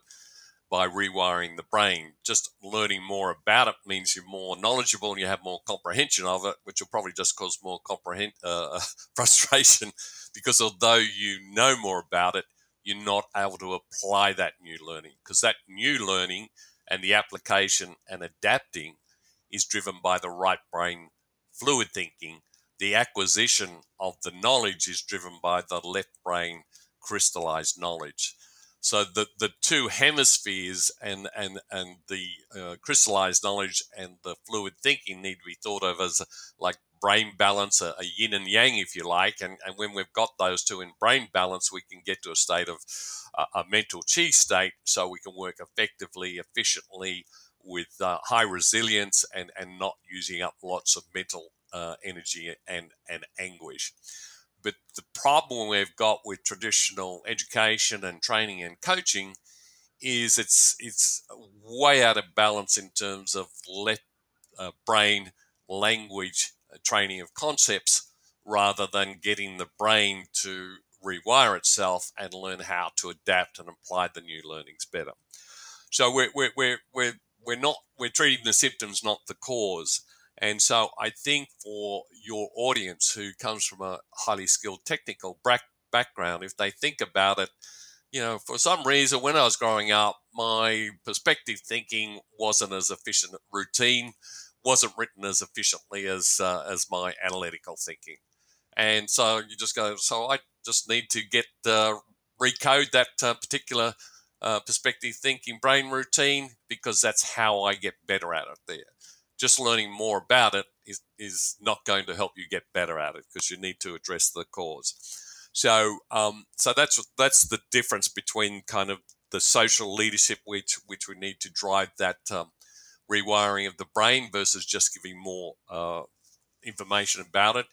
by rewiring the brain. Just learning more about it means you're more knowledgeable and you have more comprehension of it, which will probably just cause more comprehend uh, frustration because although you know more about it, you're not able to apply that new learning because that new learning and the application and adapting is driven by the right brain fluid thinking. The acquisition of the knowledge is driven by the left brain crystallized knowledge. So the, the two hemispheres and and and the uh, crystallized knowledge and the fluid thinking need to be thought of as like brain balance, a, a yin and yang, if you like. And, and when we've got those two in brain balance, we can get to a state of uh, a mental chi state, so we can work effectively, efficiently, with uh, high resilience, and and not using up lots of mental uh, energy and and anguish. But the problem we've got with traditional education and training and coaching is it's it's way out of balance in terms of let uh, brain language training of concepts rather than getting the brain to rewire itself and learn how to adapt and apply the new learnings better. So we're, we're, we're, we're, we're not we're treating the symptoms, not the cause. And so I think for your audience who comes from a highly skilled technical background, if they think about it, you know, for some reason, when I was growing up, my perspective thinking wasn't as efficient routine, wasn't written as efficiently as uh, as my analytical thinking, and so you just go. So I just need to get uh, recode that uh, particular uh, perspective thinking brain routine because that's how I get better at it. There, just learning more about it is is not going to help you get better at it because you need to address the cause. So, um, so that's that's the difference between kind of the social leadership which which we need to drive that um, rewiring of the brain versus just giving more uh, information about it.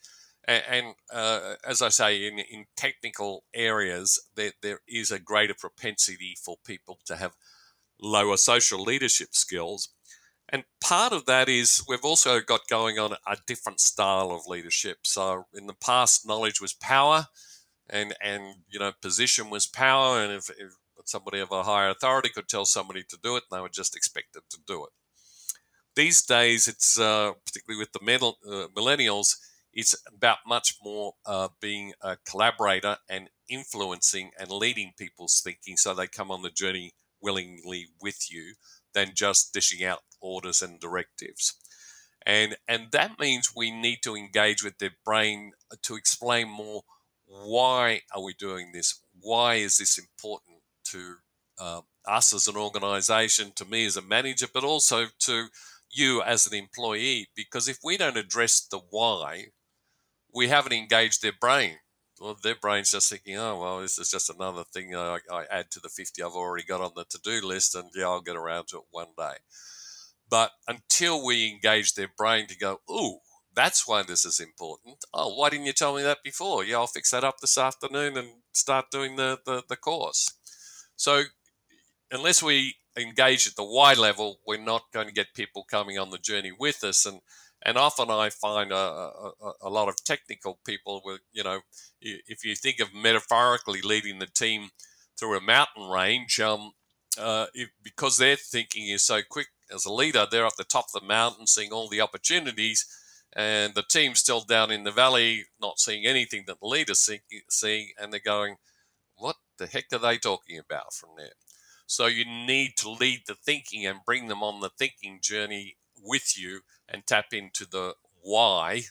And, and uh, as I say, in, in technical areas, there, there is a greater propensity for people to have lower social leadership skills. And part of that is we've also got going on a different style of leadership. So in the past, knowledge was power, and and you know position was power, and if, if somebody of a higher authority could tell somebody to do it, they were just expected to do it these days, it's uh, particularly with the mental, uh, millennials, it's about much more uh, being a collaborator and influencing and leading people's thinking so they come on the journey willingly with you than just dishing out orders and directives. And, and that means we need to engage with their brain to explain more why are we doing this? Why is this important to uh, us as an organization, to me as a manager, but also to you as an employee because if we don't address the why, we haven't engaged their brain. Well, their brain's just thinking, oh, well, this is just another thing I, I add to the 50 I've already got on the to do list, and yeah, I'll get around to it one day. But until we engage their brain to go, ooh, that's why this is important. Oh, why didn't you tell me that before? Yeah, I'll fix that up this afternoon and start doing the, the, the course. So, unless we engage at the why level, we're not going to get people coming on the journey with us. And and often I find a, a, a lot of technical people with, you know, if you think of metaphorically leading the team through a mountain range, um, uh, if, because their thinking is so quick as a leader, they're at the top of the mountain seeing all the opportunities, and the team's still down in the valley not seeing anything that the leader's seeing and they're going, what the heck are they talking about from there? So you need to lead the thinking and bring them on the thinking journey with you and tap into the why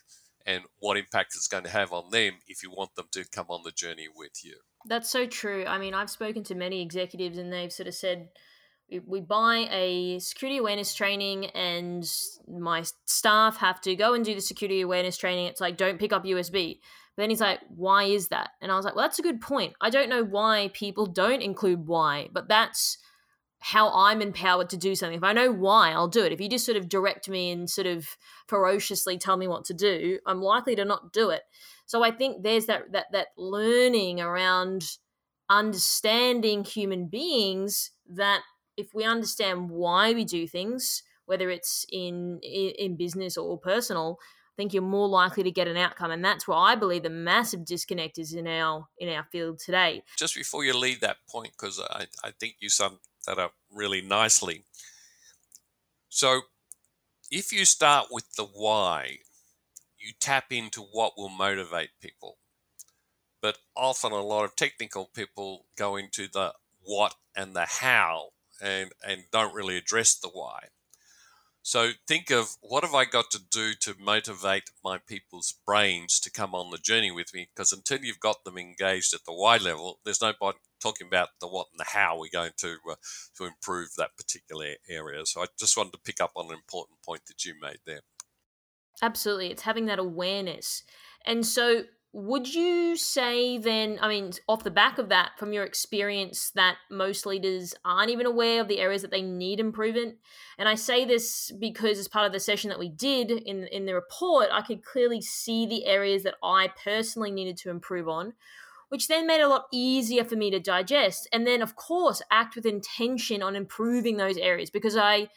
and what impact it's going to have on them if you want them to come on the journey with you. That's so true. I mean, I've spoken to many executives and they've sort of said, we buy a security awareness training and my staff have to go and do the security awareness training. It's like, don't pick up USB. But then he's like, why is that? And I was like, well, that's a good point. I don't know why people don't include why, but that's how I'm empowered to do something. If I know why, I'll do it. If you just sort of direct me and sort of ferociously tell me what to do, I'm likely to not do it. So I think there's that that that learning around understanding human beings that if we understand why we do things, whether it's in in business or personal, think you're more likely to get an outcome and that's where i believe the massive disconnect is in our in our field today. Just before you leave that point because I, I think you summed that up really nicely. So if you start with the why you tap into what will motivate people. But often a lot of technical people go into the what and the how and and don't really address the why So think of what have I got to do to motivate my people's brains to come on the journey with me? Because until you've got them engaged at the why level, there's no point talking about the what and the how we're going to uh, to improve that particular area. So I just wanted to pick up on an important point that you made there. Absolutely, it's having that awareness, and so would you say then, I mean, off the back of that, from your experience, that most leaders aren't even aware of the areas that they need improvement? And I say this because as part of the session that we did in, in the report, I could clearly see the areas that I personally needed to improve on, which then made it a lot easier for me to digest. And then, of course, act with intention on improving those areas because I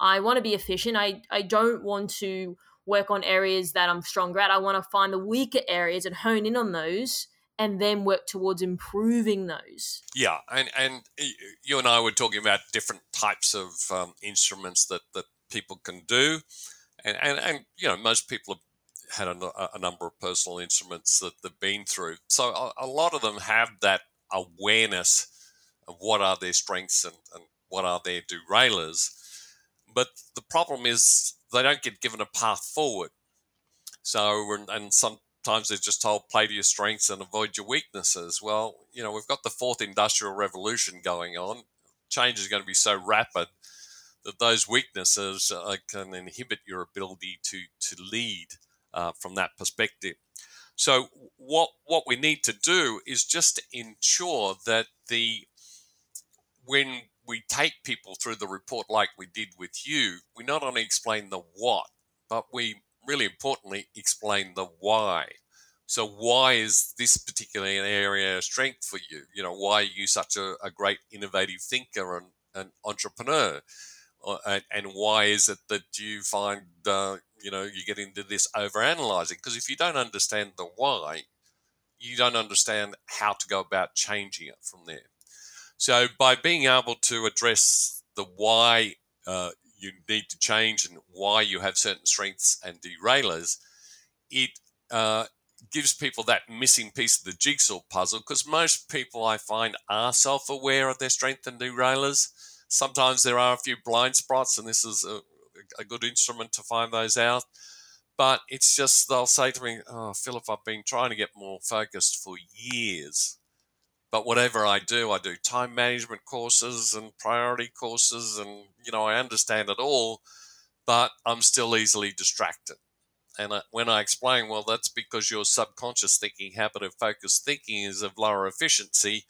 I want to be efficient. I, I don't want to work on areas that I'm stronger at. I want to find the weaker areas and hone in on those and then work towards improving those. Yeah, and and you and I were talking about different types of um, instruments that that people can do, and and and you know most people have had a, a number of personal instruments that they've been through, so a, a, lot of them have that awareness of what are their strengths and, and what are their derailers. But the problem is they don't get given a path forward. So, and sometimes they're just told play to your strengths and avoid your weaknesses. Well, you know, we've got the fourth industrial revolution going on. Change is going to be so rapid that those weaknesses uh, can inhibit your ability to to lead uh, from that perspective. So, what what we need to do is just ensure that the when we take people through the report like we did with you, we not only explain the what, but we really importantly explain the why. So why is this particular area a strength for you? You know, why are you such a, a great innovative thinker and an entrepreneur? Uh, and, and, why is it that you find, uh, you know, you get into this overanalyzing? Because if you don't understand the why, you don't understand how to go about changing it from there. So by being able to address the why uh, you need to change and why you have certain strengths and derailers, it uh, gives people that missing piece of the jigsaw puzzle because most people I find are self aware of their strengths and derailers. Sometimes there are a few blind spots, and this is a, a good instrument to find those out. But it's just they'll say to me, "Oh, Philip, I've been trying to get more focused for years." But whatever I do, I do time management courses and priority courses, and you know I understand it all, but I'm still easily distracted. And I, when I explain, well, that's because your subconscious thinking habit of focused thinking is of lower efficiency.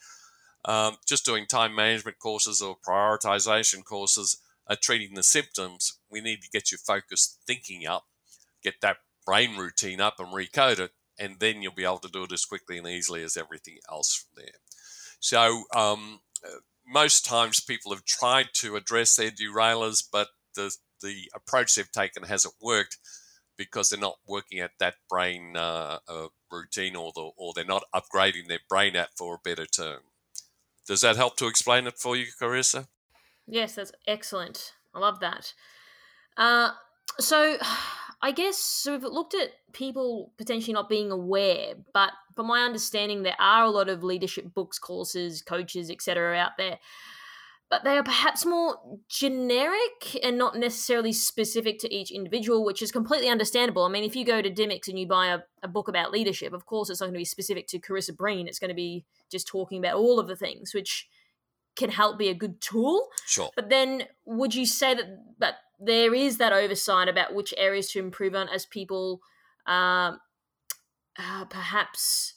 Um, just doing time management courses or prioritization courses are treating the symptoms. We need to get your focused thinking up, get that brain routine up and recode it, and then you'll be able to do it as quickly and easily as everything else from there. So um, most times people have tried to address their derailers, but the the approach they've taken hasn't worked because they're not working at that brain uh, uh, routine or the, or they're not upgrading their brain app for a better term. Does that help to explain it for you, Karissa? Yes, that's excellent. I love that. Uh, so I guess so we've looked at people potentially not being aware, but from my understanding, there are a lot of leadership books, courses, coaches, etc. out there. But they are perhaps more generic and not necessarily specific to each individual, which is completely understandable. I mean, if you go to Dymocks and you buy a, a book about leadership, of course, it's not going to be specific to Karissa Breen. It's going to be just talking about all of the things, which can help be a good tool. Sure. But then, would you say that that there is that oversight about which areas to improve on as people um, uh, perhaps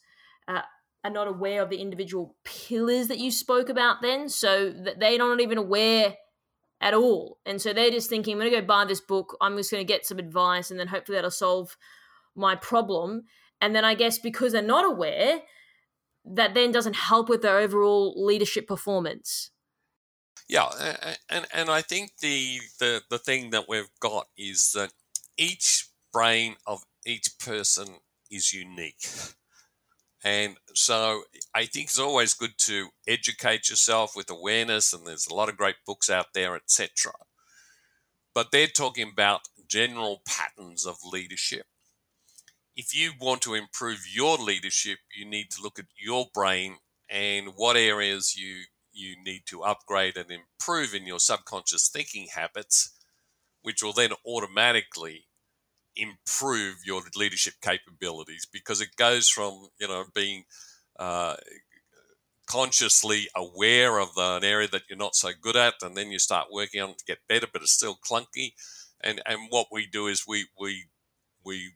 uh, are not aware of the individual pillars that you spoke about then so that they're not even aware at all. And so they're just thinking i'm going to go buy this book i'm just going to get some advice and then hopefully that'll solve my problem. And then i guess because they're not aware that then doesn't help with their overall leadership performance. Yeah, and and I think the the the thing that we've got is that each brain of each person is unique. And so I think it's always good to educate yourself with awareness, and there's a lot of great books out there, etc. But they're talking about general patterns of leadership. If you want to improve your leadership, you need to look at your brain and what areas you you need to upgrade and improve in your subconscious thinking habits, which will then automatically improve your leadership capabilities because it goes from you know being uh, consciously aware of the, an area that you're not so good at, and then you start working on it to get better, but it's still clunky. And and what we do is we we we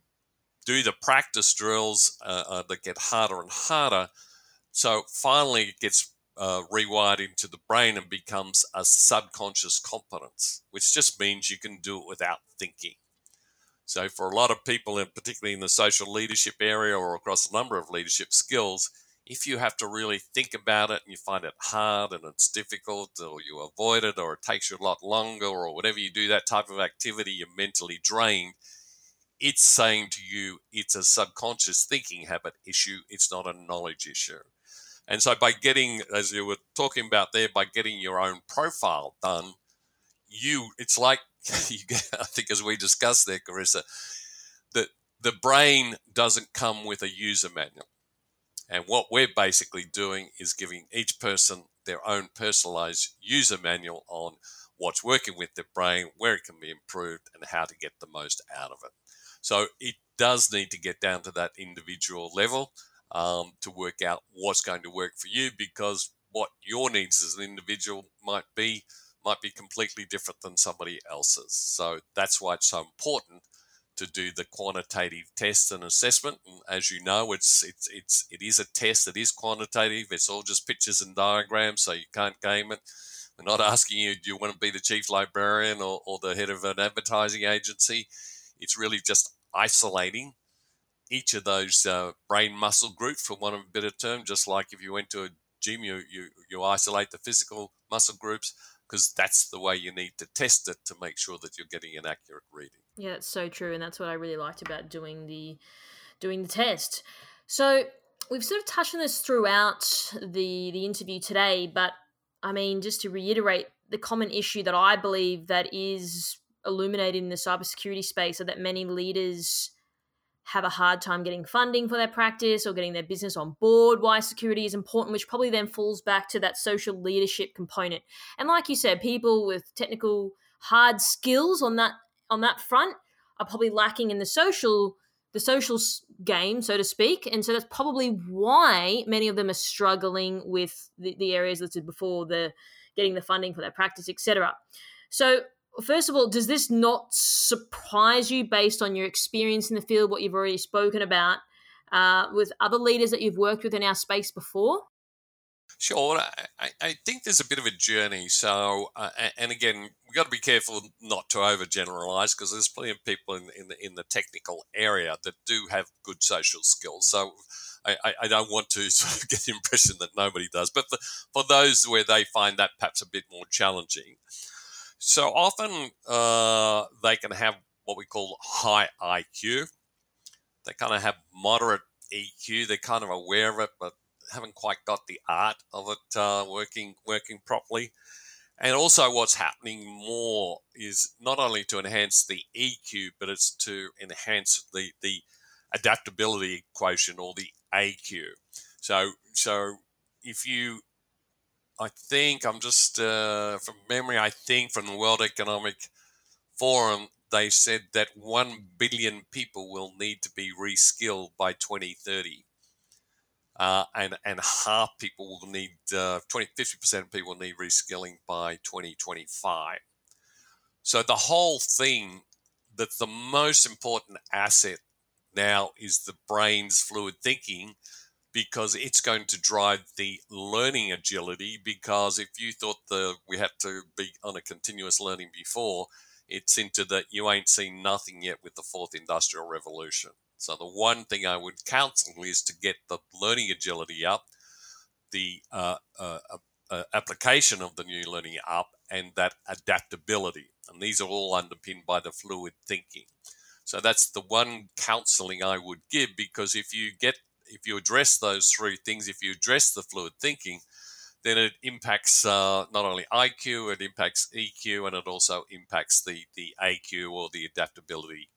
do the practice drills uh, uh, that get harder and harder. So finally, it gets uh, rewired into the brain and becomes a subconscious competence, which just means you can do it without thinking. So, for a lot of people, and particularly in the social leadership area or across a number of leadership skills, if you have to really think about it and you find it hard and it's difficult or you avoid it or it takes you a lot longer or whatever you do that type of activity you're mentally drained it's saying to you it's a subconscious thinking habit issue it's not a knowledge issue. And so by getting as you were talking about there by getting your own profile done you it's like get, i think as we discussed there karissa that the brain doesn't come with a user manual and what we're basically doing is giving each person their own personalized user manual on what's working with their brain, where it can be improved, and how to get the most out of it. So it does need to get down to that individual level um, to work out what's going to work for you because what your needs as an individual might be might be completely different than somebody else's. So that's why it's so important to do the quantitative test and assessment. And as you know, it's it's it's it is a test. that is quantitative. It's all just pictures and diagrams, so you can't game it. We're not asking you, do you want to be the chief librarian or, or the head of an advertising agency? It's really just isolating each of those uh, brain muscle groups, for one of a better term, just like if you went to a gym, you, you, you isolate the physical muscle groups because that's the way you need to test it to make sure that you're getting an accurate reading. Yeah, it's so true, and that's what I really liked about doing the doing the test. So we've sort of touched on this throughout the the interview today, but I mean, just to reiterate, the common issue that I believe that is illuminated in the cybersecurity space are that many leaders have a hard time getting funding for their practice or getting their business on board why security is important which probably then falls back to that social leadership component and like you said people with technical hard skills on that on that front are probably lacking in the social the social game, so to speak. And so that's probably why many of them are struggling with the, the areas listed before, the getting the funding for their practice, etc. So first of all, does this not surprise you based on your experience in the field, what you've already spoken about uh, with other leaders that you've worked with in our space before? Sure. I, I think there's a bit of a journey. So, uh, and again, we've got to be careful not to overgeneralize because there's plenty of people in, in, the, in the technical area that do have good social skills. So, I, I don't want to sort of get the impression that nobody does. But for, for those where they find that perhaps a bit more challenging, so often uh, they can have what we call high IQ. They kind of have moderate EQ. They're kind of aware of it, but haven't quite got the art of it uh, working working properly. And also, what's happening more is not only to enhance the EQ, but it's to enhance the the adaptability quotient or the AQ. So, so if you, I think I'm just uh, from memory, I think from the World Economic Forum, they said that one billion people will need to be reskilled by 2030 uh, and and half people will need uh, 20 50 percent of people need reskilling by 2025. So the whole thing that the most important asset now is the brain's fluid thinking because it's going to drive the learning agility because if you thought the we had to be on a continuous learning before it's into that you ain't seen nothing yet with the fourth industrial revolution so the one thing I would counsel is to get the learning agility up, the uh, uh, uh, uh, application of the new learning up, and that adaptability. And these are all underpinned by the fluid thinking. So that's the one counseling I would give because if you get if you address those three things, if you address the fluid thinking, then it impacts uh, not only IQ, it impacts EQ, and it also impacts the the AQ or the adaptability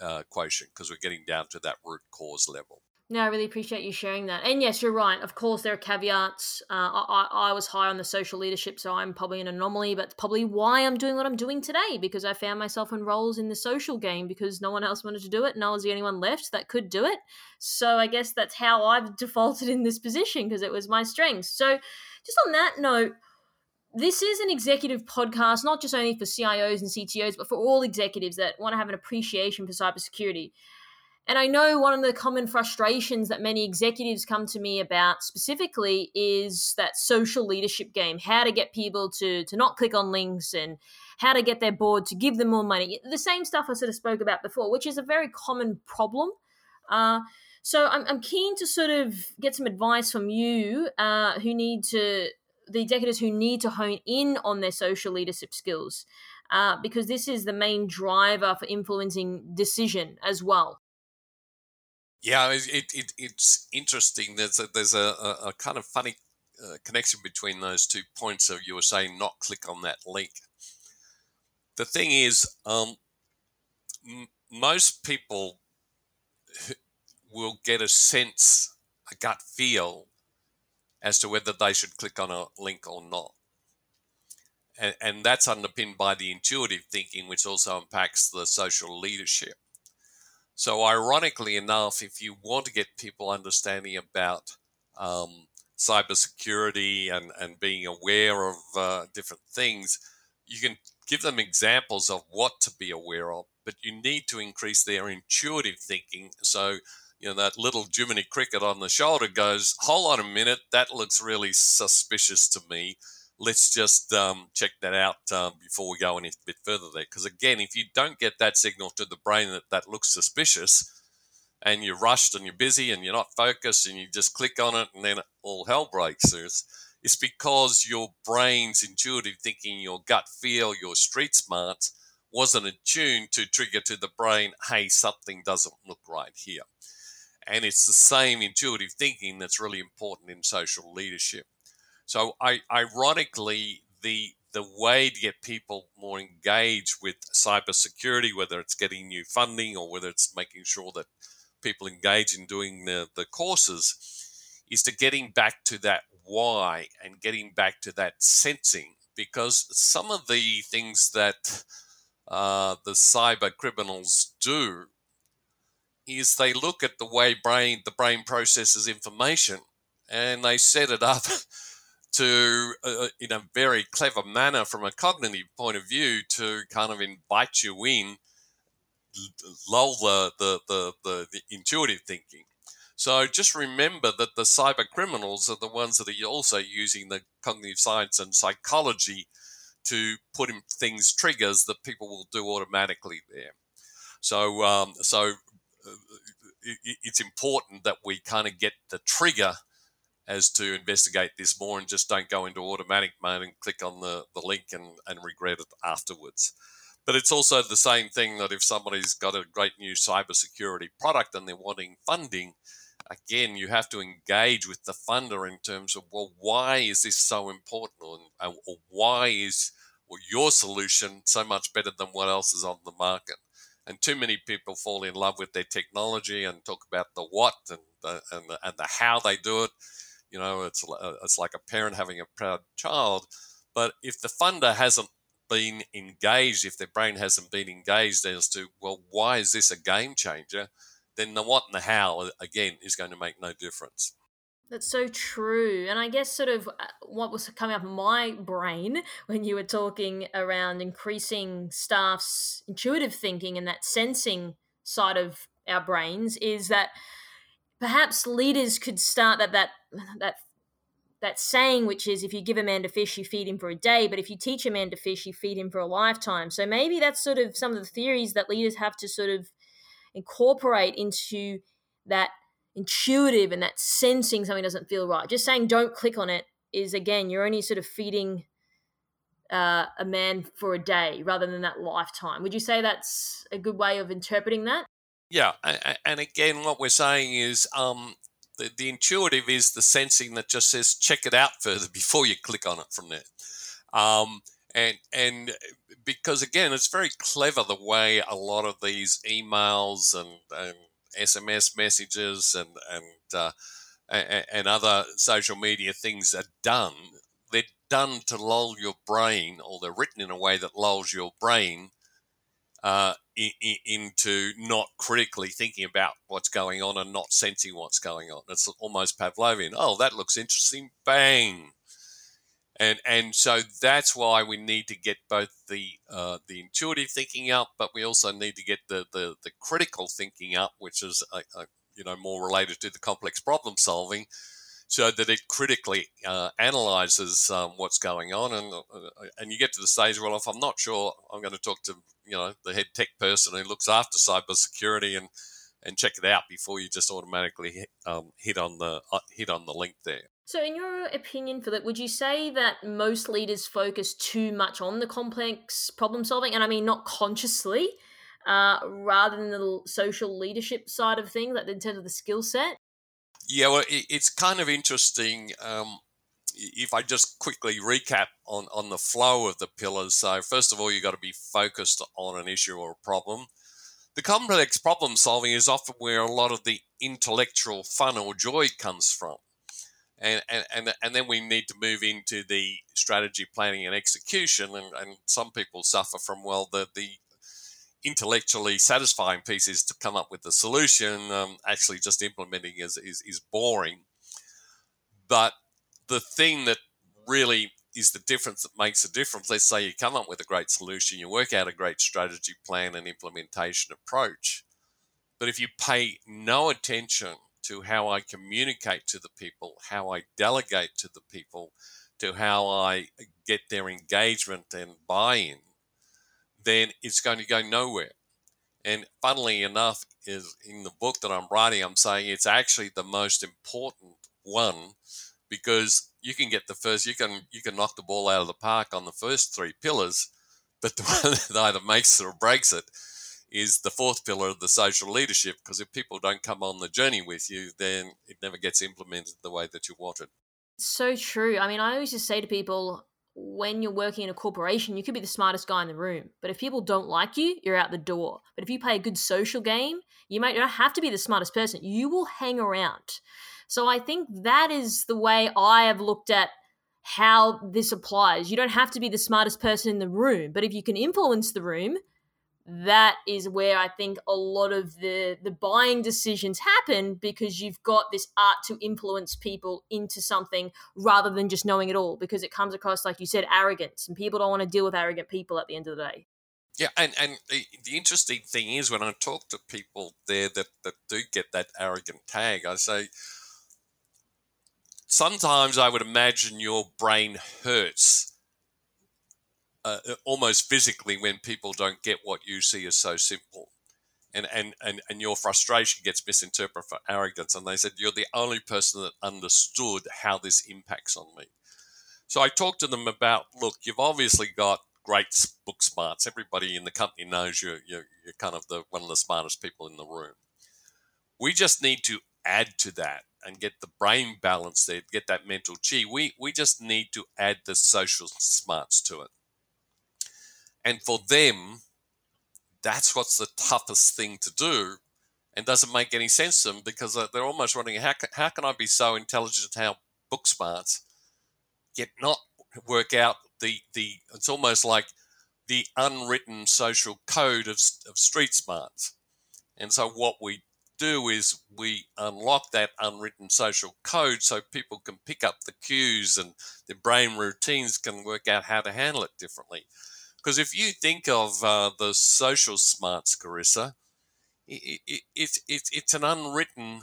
uh, quotient because we're getting down to that root cause level. No, I really appreciate you sharing that. And yes, you're right. Of course, there are caveats. Uh, I, I was high on the social leadership, so I'm probably an anomaly, but probably why I'm doing what I'm doing today because I found myself in roles in the social game because no one else wanted to do it and I was the only one left that could do it. So I guess that's how I've defaulted in this position because it was my strength. So, just on that note, this is an executive podcast, not just only for CIOs and CTOs, but for all executives that want to have an appreciation for cybersecurity. And I know one of the common frustrations that many executives come to me about specifically is that social leadership game, how to get people to, to not click on links and how to get their board to give them more money. The same stuff I sort of spoke about before, which is a very common problem. Uh, so I'm, I'm keen to sort of get some advice from you uh, who need to, the executives who need to hone in on their social leadership skills. Uh, because this is the main driver for influencing decision as well. Yeah, it, it, it's interesting. There's a, there's a, a kind of funny uh, connection between those two points of you were saying not click on that link. The thing is, um, m- most people will get a sense, a gut feel as to whether they should click on a link or not. And, and that's underpinned by the intuitive thinking, which also impacts the social leadership. So, ironically enough, if you want to get people understanding about um, cybersecurity and, and being aware of uh, different things, you can give them examples of what to be aware of, but you need to increase their intuitive thinking. So, you know, that little Jiminy Cricket on the shoulder goes, hold on a minute, that looks really suspicious to me let's just um, check that out um, before we go any bit further there. Because again, if you don't get that signal to the brain that that looks suspicious, and you're rushed and you're busy and you're not focused and you just click on it and then all hell breaks loose, it's because your brain's intuitive thinking, your gut feel, your street smarts wasn't attuned to trigger to the brain, hey, something doesn't look right here. And it's the same intuitive thinking that's really important in social leadership. So, I, ironically, the the way to get people more engaged with cybersecurity, whether it's getting new funding or whether it's making sure that people engage in doing the, the courses, is to getting back to that why and getting back to that sensing. Because some of the things that uh, the cyber criminals do is they look at the way brain the brain processes information and they set it up to, uh, uh, in a very clever manner, from a cognitive point of view, to kind of invite you in, lull the, the, the, the, the intuitive thinking. So just remember that the cyber criminals are the ones that are also using the cognitive science and psychology to put in things triggers that people will do automatically there. So um, so uh, it's important that we kind of get the trigger as to investigate this more and just don't go into automatic mode and click on the, the link and, and regret it afterwards. But it's also the same thing that if somebody's got a great new cybersecurity product and they're wanting funding, again, you have to engage with the funder in terms of, well, why is this so important? Or, or why is well, your solution so much better than what else is on the market? And too many people fall in love with their technology and talk about the what and the, and the, and the how they do it you know, it's uh, it's like a parent having a proud child. But if the funder hasn't been engaged, if their brain hasn't been engaged as to, well, why is this a game changer? Then the what and the how, uh, again, is going to make no difference. That's so true. And I guess sort of uh, what was coming up in my brain when you were talking around increasing staff's intuitive thinking and that sensing side of our brains is that perhaps leaders could start that that that that saying, which is if you give a man to fish, you feed him for a day, but if you teach a man to fish, you feed him for a lifetime. So maybe that's sort of some of the theories that leaders have to sort of incorporate into that intuitive and that sensing something doesn't feel right. Just saying don't click on it is again, you're only sort of feeding uh, a man for a day rather than that lifetime. Would you say that's a good way of interpreting that? Yeah, and again, what we're saying is um, the, the intuitive is the sensing that just says check it out further before you click on it from there. Um, and and because again, it's very clever the way a lot of these emails and and SMS messages and and uh, and other social media things are done, they're done to lull your brain, or they're written in a way that lulls your brain uh, into not critically thinking about what's going on and not sensing what's going on. It's almost Pavlovian. Oh, that looks interesting. Bang. And, and so that's why we need to get both the uh, the intuitive thinking up, but we also need to get the, the, the critical thinking up, which is uh, uh, you know more related to the complex problem solving, so that it critically uh, analyzes um, what's going on, and uh, and you get to the stage. Well, if I'm not sure, I'm going to talk to you know the head tech person who looks after cybersecurity and and check it out before you just automatically hit, um, hit on the uh, hit on the link there. So, in your opinion, Philip, would you say that most leaders focus too much on the complex problem solving, and I mean not consciously, uh, rather than the social leadership side of things, like in terms of the skill set? Yeah, well, it, it's kind of interesting. Um, if I just quickly recap on, on the flow of the pillars. So, first of all, you've got to be focused on an issue or a problem. The complex problem solving is often where a lot of the intellectual fun or joy comes from. And, and, and, and then we need to move into the strategy planning and execution. And, and some people suffer from, well, the, the intellectually satisfying piece is to come up with the solution. Um, actually, just implementing is, is, is boring. But the thing that really is the difference that makes a difference. Let's say you come up with a great solution, you work out a great strategy plan and implementation approach. But if you pay no attention to how I communicate to the people, how I delegate to the people, to how I get their engagement and buy in, then it's going to go nowhere. And funnily enough, is in the book that I'm writing, I'm saying it's actually the most important one because you can get the first you can you can knock the ball out of the park on the first three pillars but the one that either makes it or breaks it is the fourth pillar of the social leadership because if people don't come on the journey with you then it never gets implemented the way that you want it so true i mean i always just say to people when you're working in a corporation you could be the smartest guy in the room but if people don't like you you're out the door. But if you play a good social game you might not have to be the smartest person. You will hang around. So I think that is the way I have looked at how this applies. You don't have to be the smartest person in the room, but if you can influence the room, that is where I think a lot of the the buying decisions happen because you've got this art to influence people into something rather than just knowing it all because it comes across like you said arrogance and people don't want to deal with arrogant people at the end of the day. Yeah, and, and the, the interesting thing is when I talk to people there that, that do get that arrogant tag, I say, sometimes I would imagine your brain hurts uh, almost physically when people don't get what you see as so simple. And, and, and, and your frustration gets misinterpreted for arrogance. And they said, You're the only person that understood how this impacts on me. So I talked to them about look, you've obviously got great book smarts. Everybody in the company knows you're, you're, you're kind of the, one of the smartest people in the room. We just need to add to that and get the brain balance there, get that mental chi. We we just need to add the social smarts to it. And for them, that's what's the toughest thing to do and doesn't make any sense to them because uh, they're almost wondering how can, how can I be so intelligent how book smarts yet not work out the the it's almost like the unwritten social code of, of street smarts. And so what we do is we unlock that unwritten social code so people can pick up the cues and their brain routines can work out how to handle it differently. Because if you think of uh, the social smarts, Karissa, it, it, it, it it's an unwritten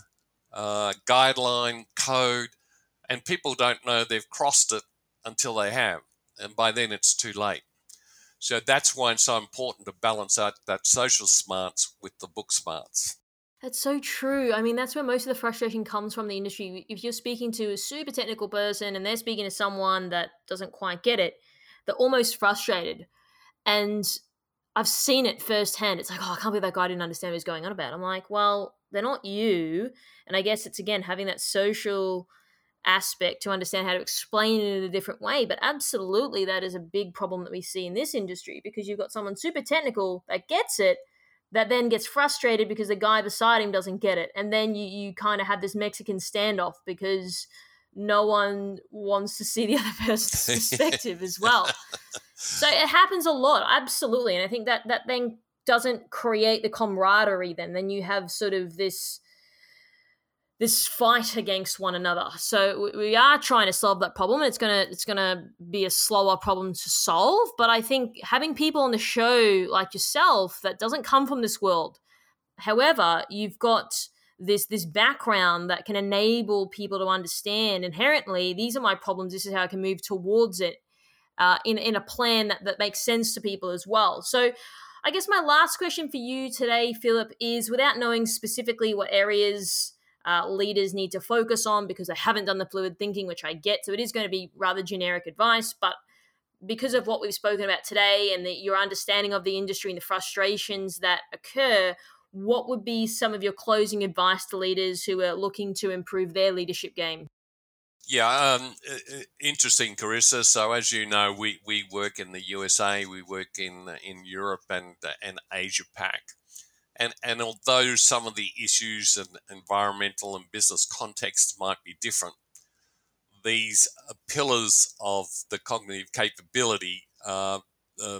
uh, guideline code, and people don't know they've crossed it until they have, and by then it's too late. So that's why it's so important to balance out that social smarts with the book smarts. That's so true. I mean, that's where most of the frustration comes from the industry. If you're speaking to a super technical person and they're speaking to someone that doesn't quite get it, they're almost frustrated. And I've seen it firsthand. It's like, oh, I can't believe that guy didn't understand what he's going on about. I'm like, well, they're not you. And I guess it's again having that social aspect to understand how to explain it in a different way. But absolutely, that is a big problem that we see in this industry because you've got someone super technical that gets it, that then gets frustrated because the guy beside him doesn't get it. And then you, you kind of have this Mexican standoff because no one wants to see the other person's perspective as well. So it happens a lot, absolutely. And I think that that then doesn't create the camaraderie then. Then you have sort of this this fight against one another. So we are trying to solve that problem. It's gonna it's gonna be a slower problem to solve, but I think having people on the show like yourself that doesn't come from this world. However, you've got this this background that can enable people to understand inherently these are my problems. This is how I can move towards it uh, in in a plan that that makes sense to people as well. So. I guess my last question for you today, Phillip, is without knowing specifically what areas uh, leaders need to focus on because they haven't done the fluid thinking, which I get. So it is going to be rather generic advice, but because of what we've spoken about today and the, your understanding of the industry and the frustrations that occur, what would be some of your closing advice to leaders who are looking to improve their leadership game? Yeah, um, interesting, Karissa. So, as you know, we, we work in the USA, we work in in Europe and and Asia Pac. And, and although some of the issues and environmental and business context might be different, these pillars of the cognitive capability are uh,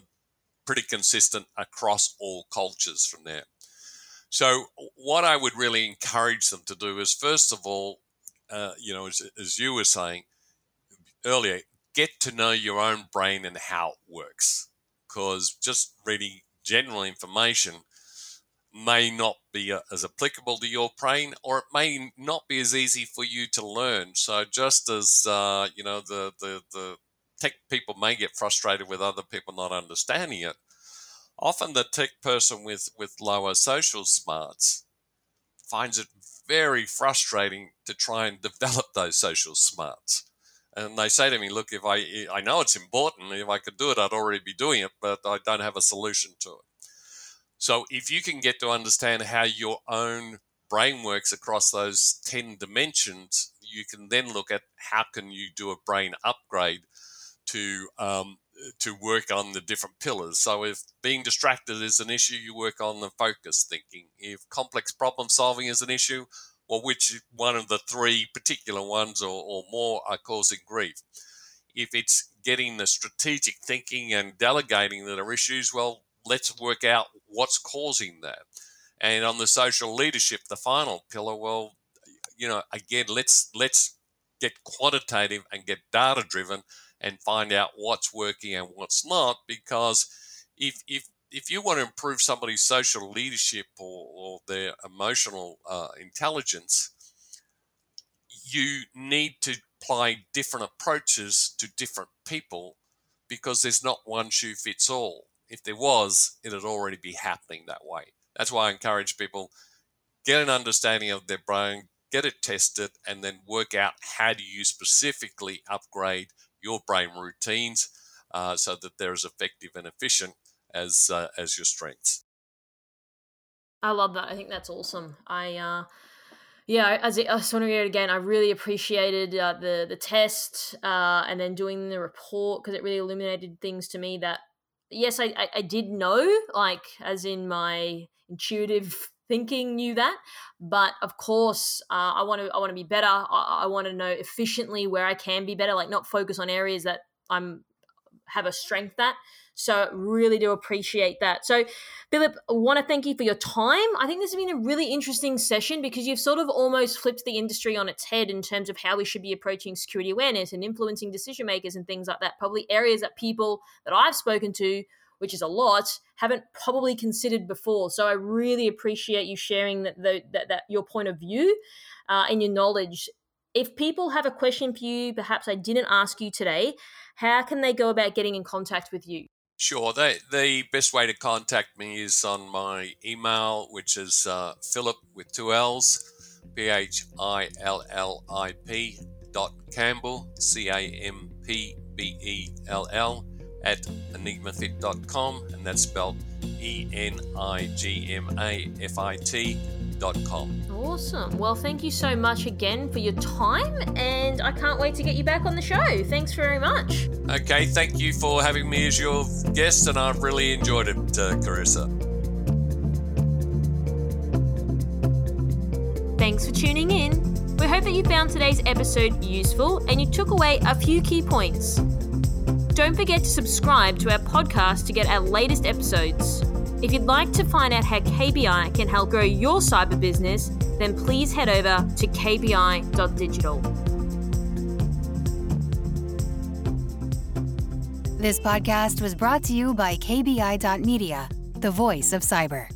pretty consistent across all cultures from there. So, what I would really encourage them to do is, first of all, uh, you know, as, as you were saying earlier, get to know your own brain and how it works. Because just reading general information may not be uh, as applicable to your brain or it may not be as easy for you to learn so just as uh, you know the, the the tech people may get frustrated with other people not understanding it often the tech person with with lower social smarts finds it very frustrating to try and develop those social smarts. And they say to me look if i i know it's important if i could do it i'd already be doing it but i don't have a solution to it. So if you can get to understand how your own brain works across those 10 dimensions, you can then look at how can you do a brain upgrade to um, to work on the different pillars. So if being distracted is an issue, you work on the focus thinking. If complex problem solving is an issue, well, which one of the three particular ones or, or more are causing grief? If it's getting the strategic thinking and delegating that are issues, well, let's work out what's causing that. And on the social leadership, the final pillar, well, you know, again, let's let's get quantitative and get data driven and find out what's working and what's not. Because if if if you want to improve somebody's social leadership or, or their emotional uh, intelligence, you need to apply different approaches to different people because there's not one shoe fits all if there was, it'd already be happening that way. That's why I encourage people get an understanding of their brain, get it tested, and then work out how do you specifically upgrade your brain routines uh, so that they're as effective and efficient as uh, as your strengths. I love that. I think that's awesome. I uh, yeah, as I just want to read it again, I really appreciated uh, the the test uh, and then doing the report because it really illuminated things to me that yes, I, I, I did know, like as in my intuitive thinking knew that but of course uh, i want to i want to be better I, I want to know efficiently where i can be better like not focus on areas that i'm have a strength at so really do appreciate that. So Phillip, I want to thank you for your time. I think this has been a really interesting session because you've sort of almost flipped the industry on its head in terms of how we should be approaching security awareness and influencing decision makers and things like that. Probably areas that people that I've spoken to which is a lot, haven't probably considered before. So I really appreciate you sharing that, that, that your point of view uh, and your knowledge. If people have a question for you, perhaps I didn't ask you today, how can they go about getting in contact with you? Sure. The, the best way to contact me is on my email, which is uh, Phillip with two L's, P H I L L I P dot Campbell, C A M P B E L L, at enigmafit.com, and that's spelled E N I G M A F I T.com. Awesome. Well, thank you so much again for your time, and I can't wait to get you back on the show. Thanks very much. Okay, thank you for having me as your guest, and I've really enjoyed it, uh, Karissa. Thanks for tuning in. We hope that you found today's episode useful and you took away a few key points. Don't forget to subscribe to our podcast to get our latest episodes. If you'd like to find out how KBI can help grow your cyber business, then please head over to kbi.digital. This podcast was brought to you by KBI.media, the voice of cyber.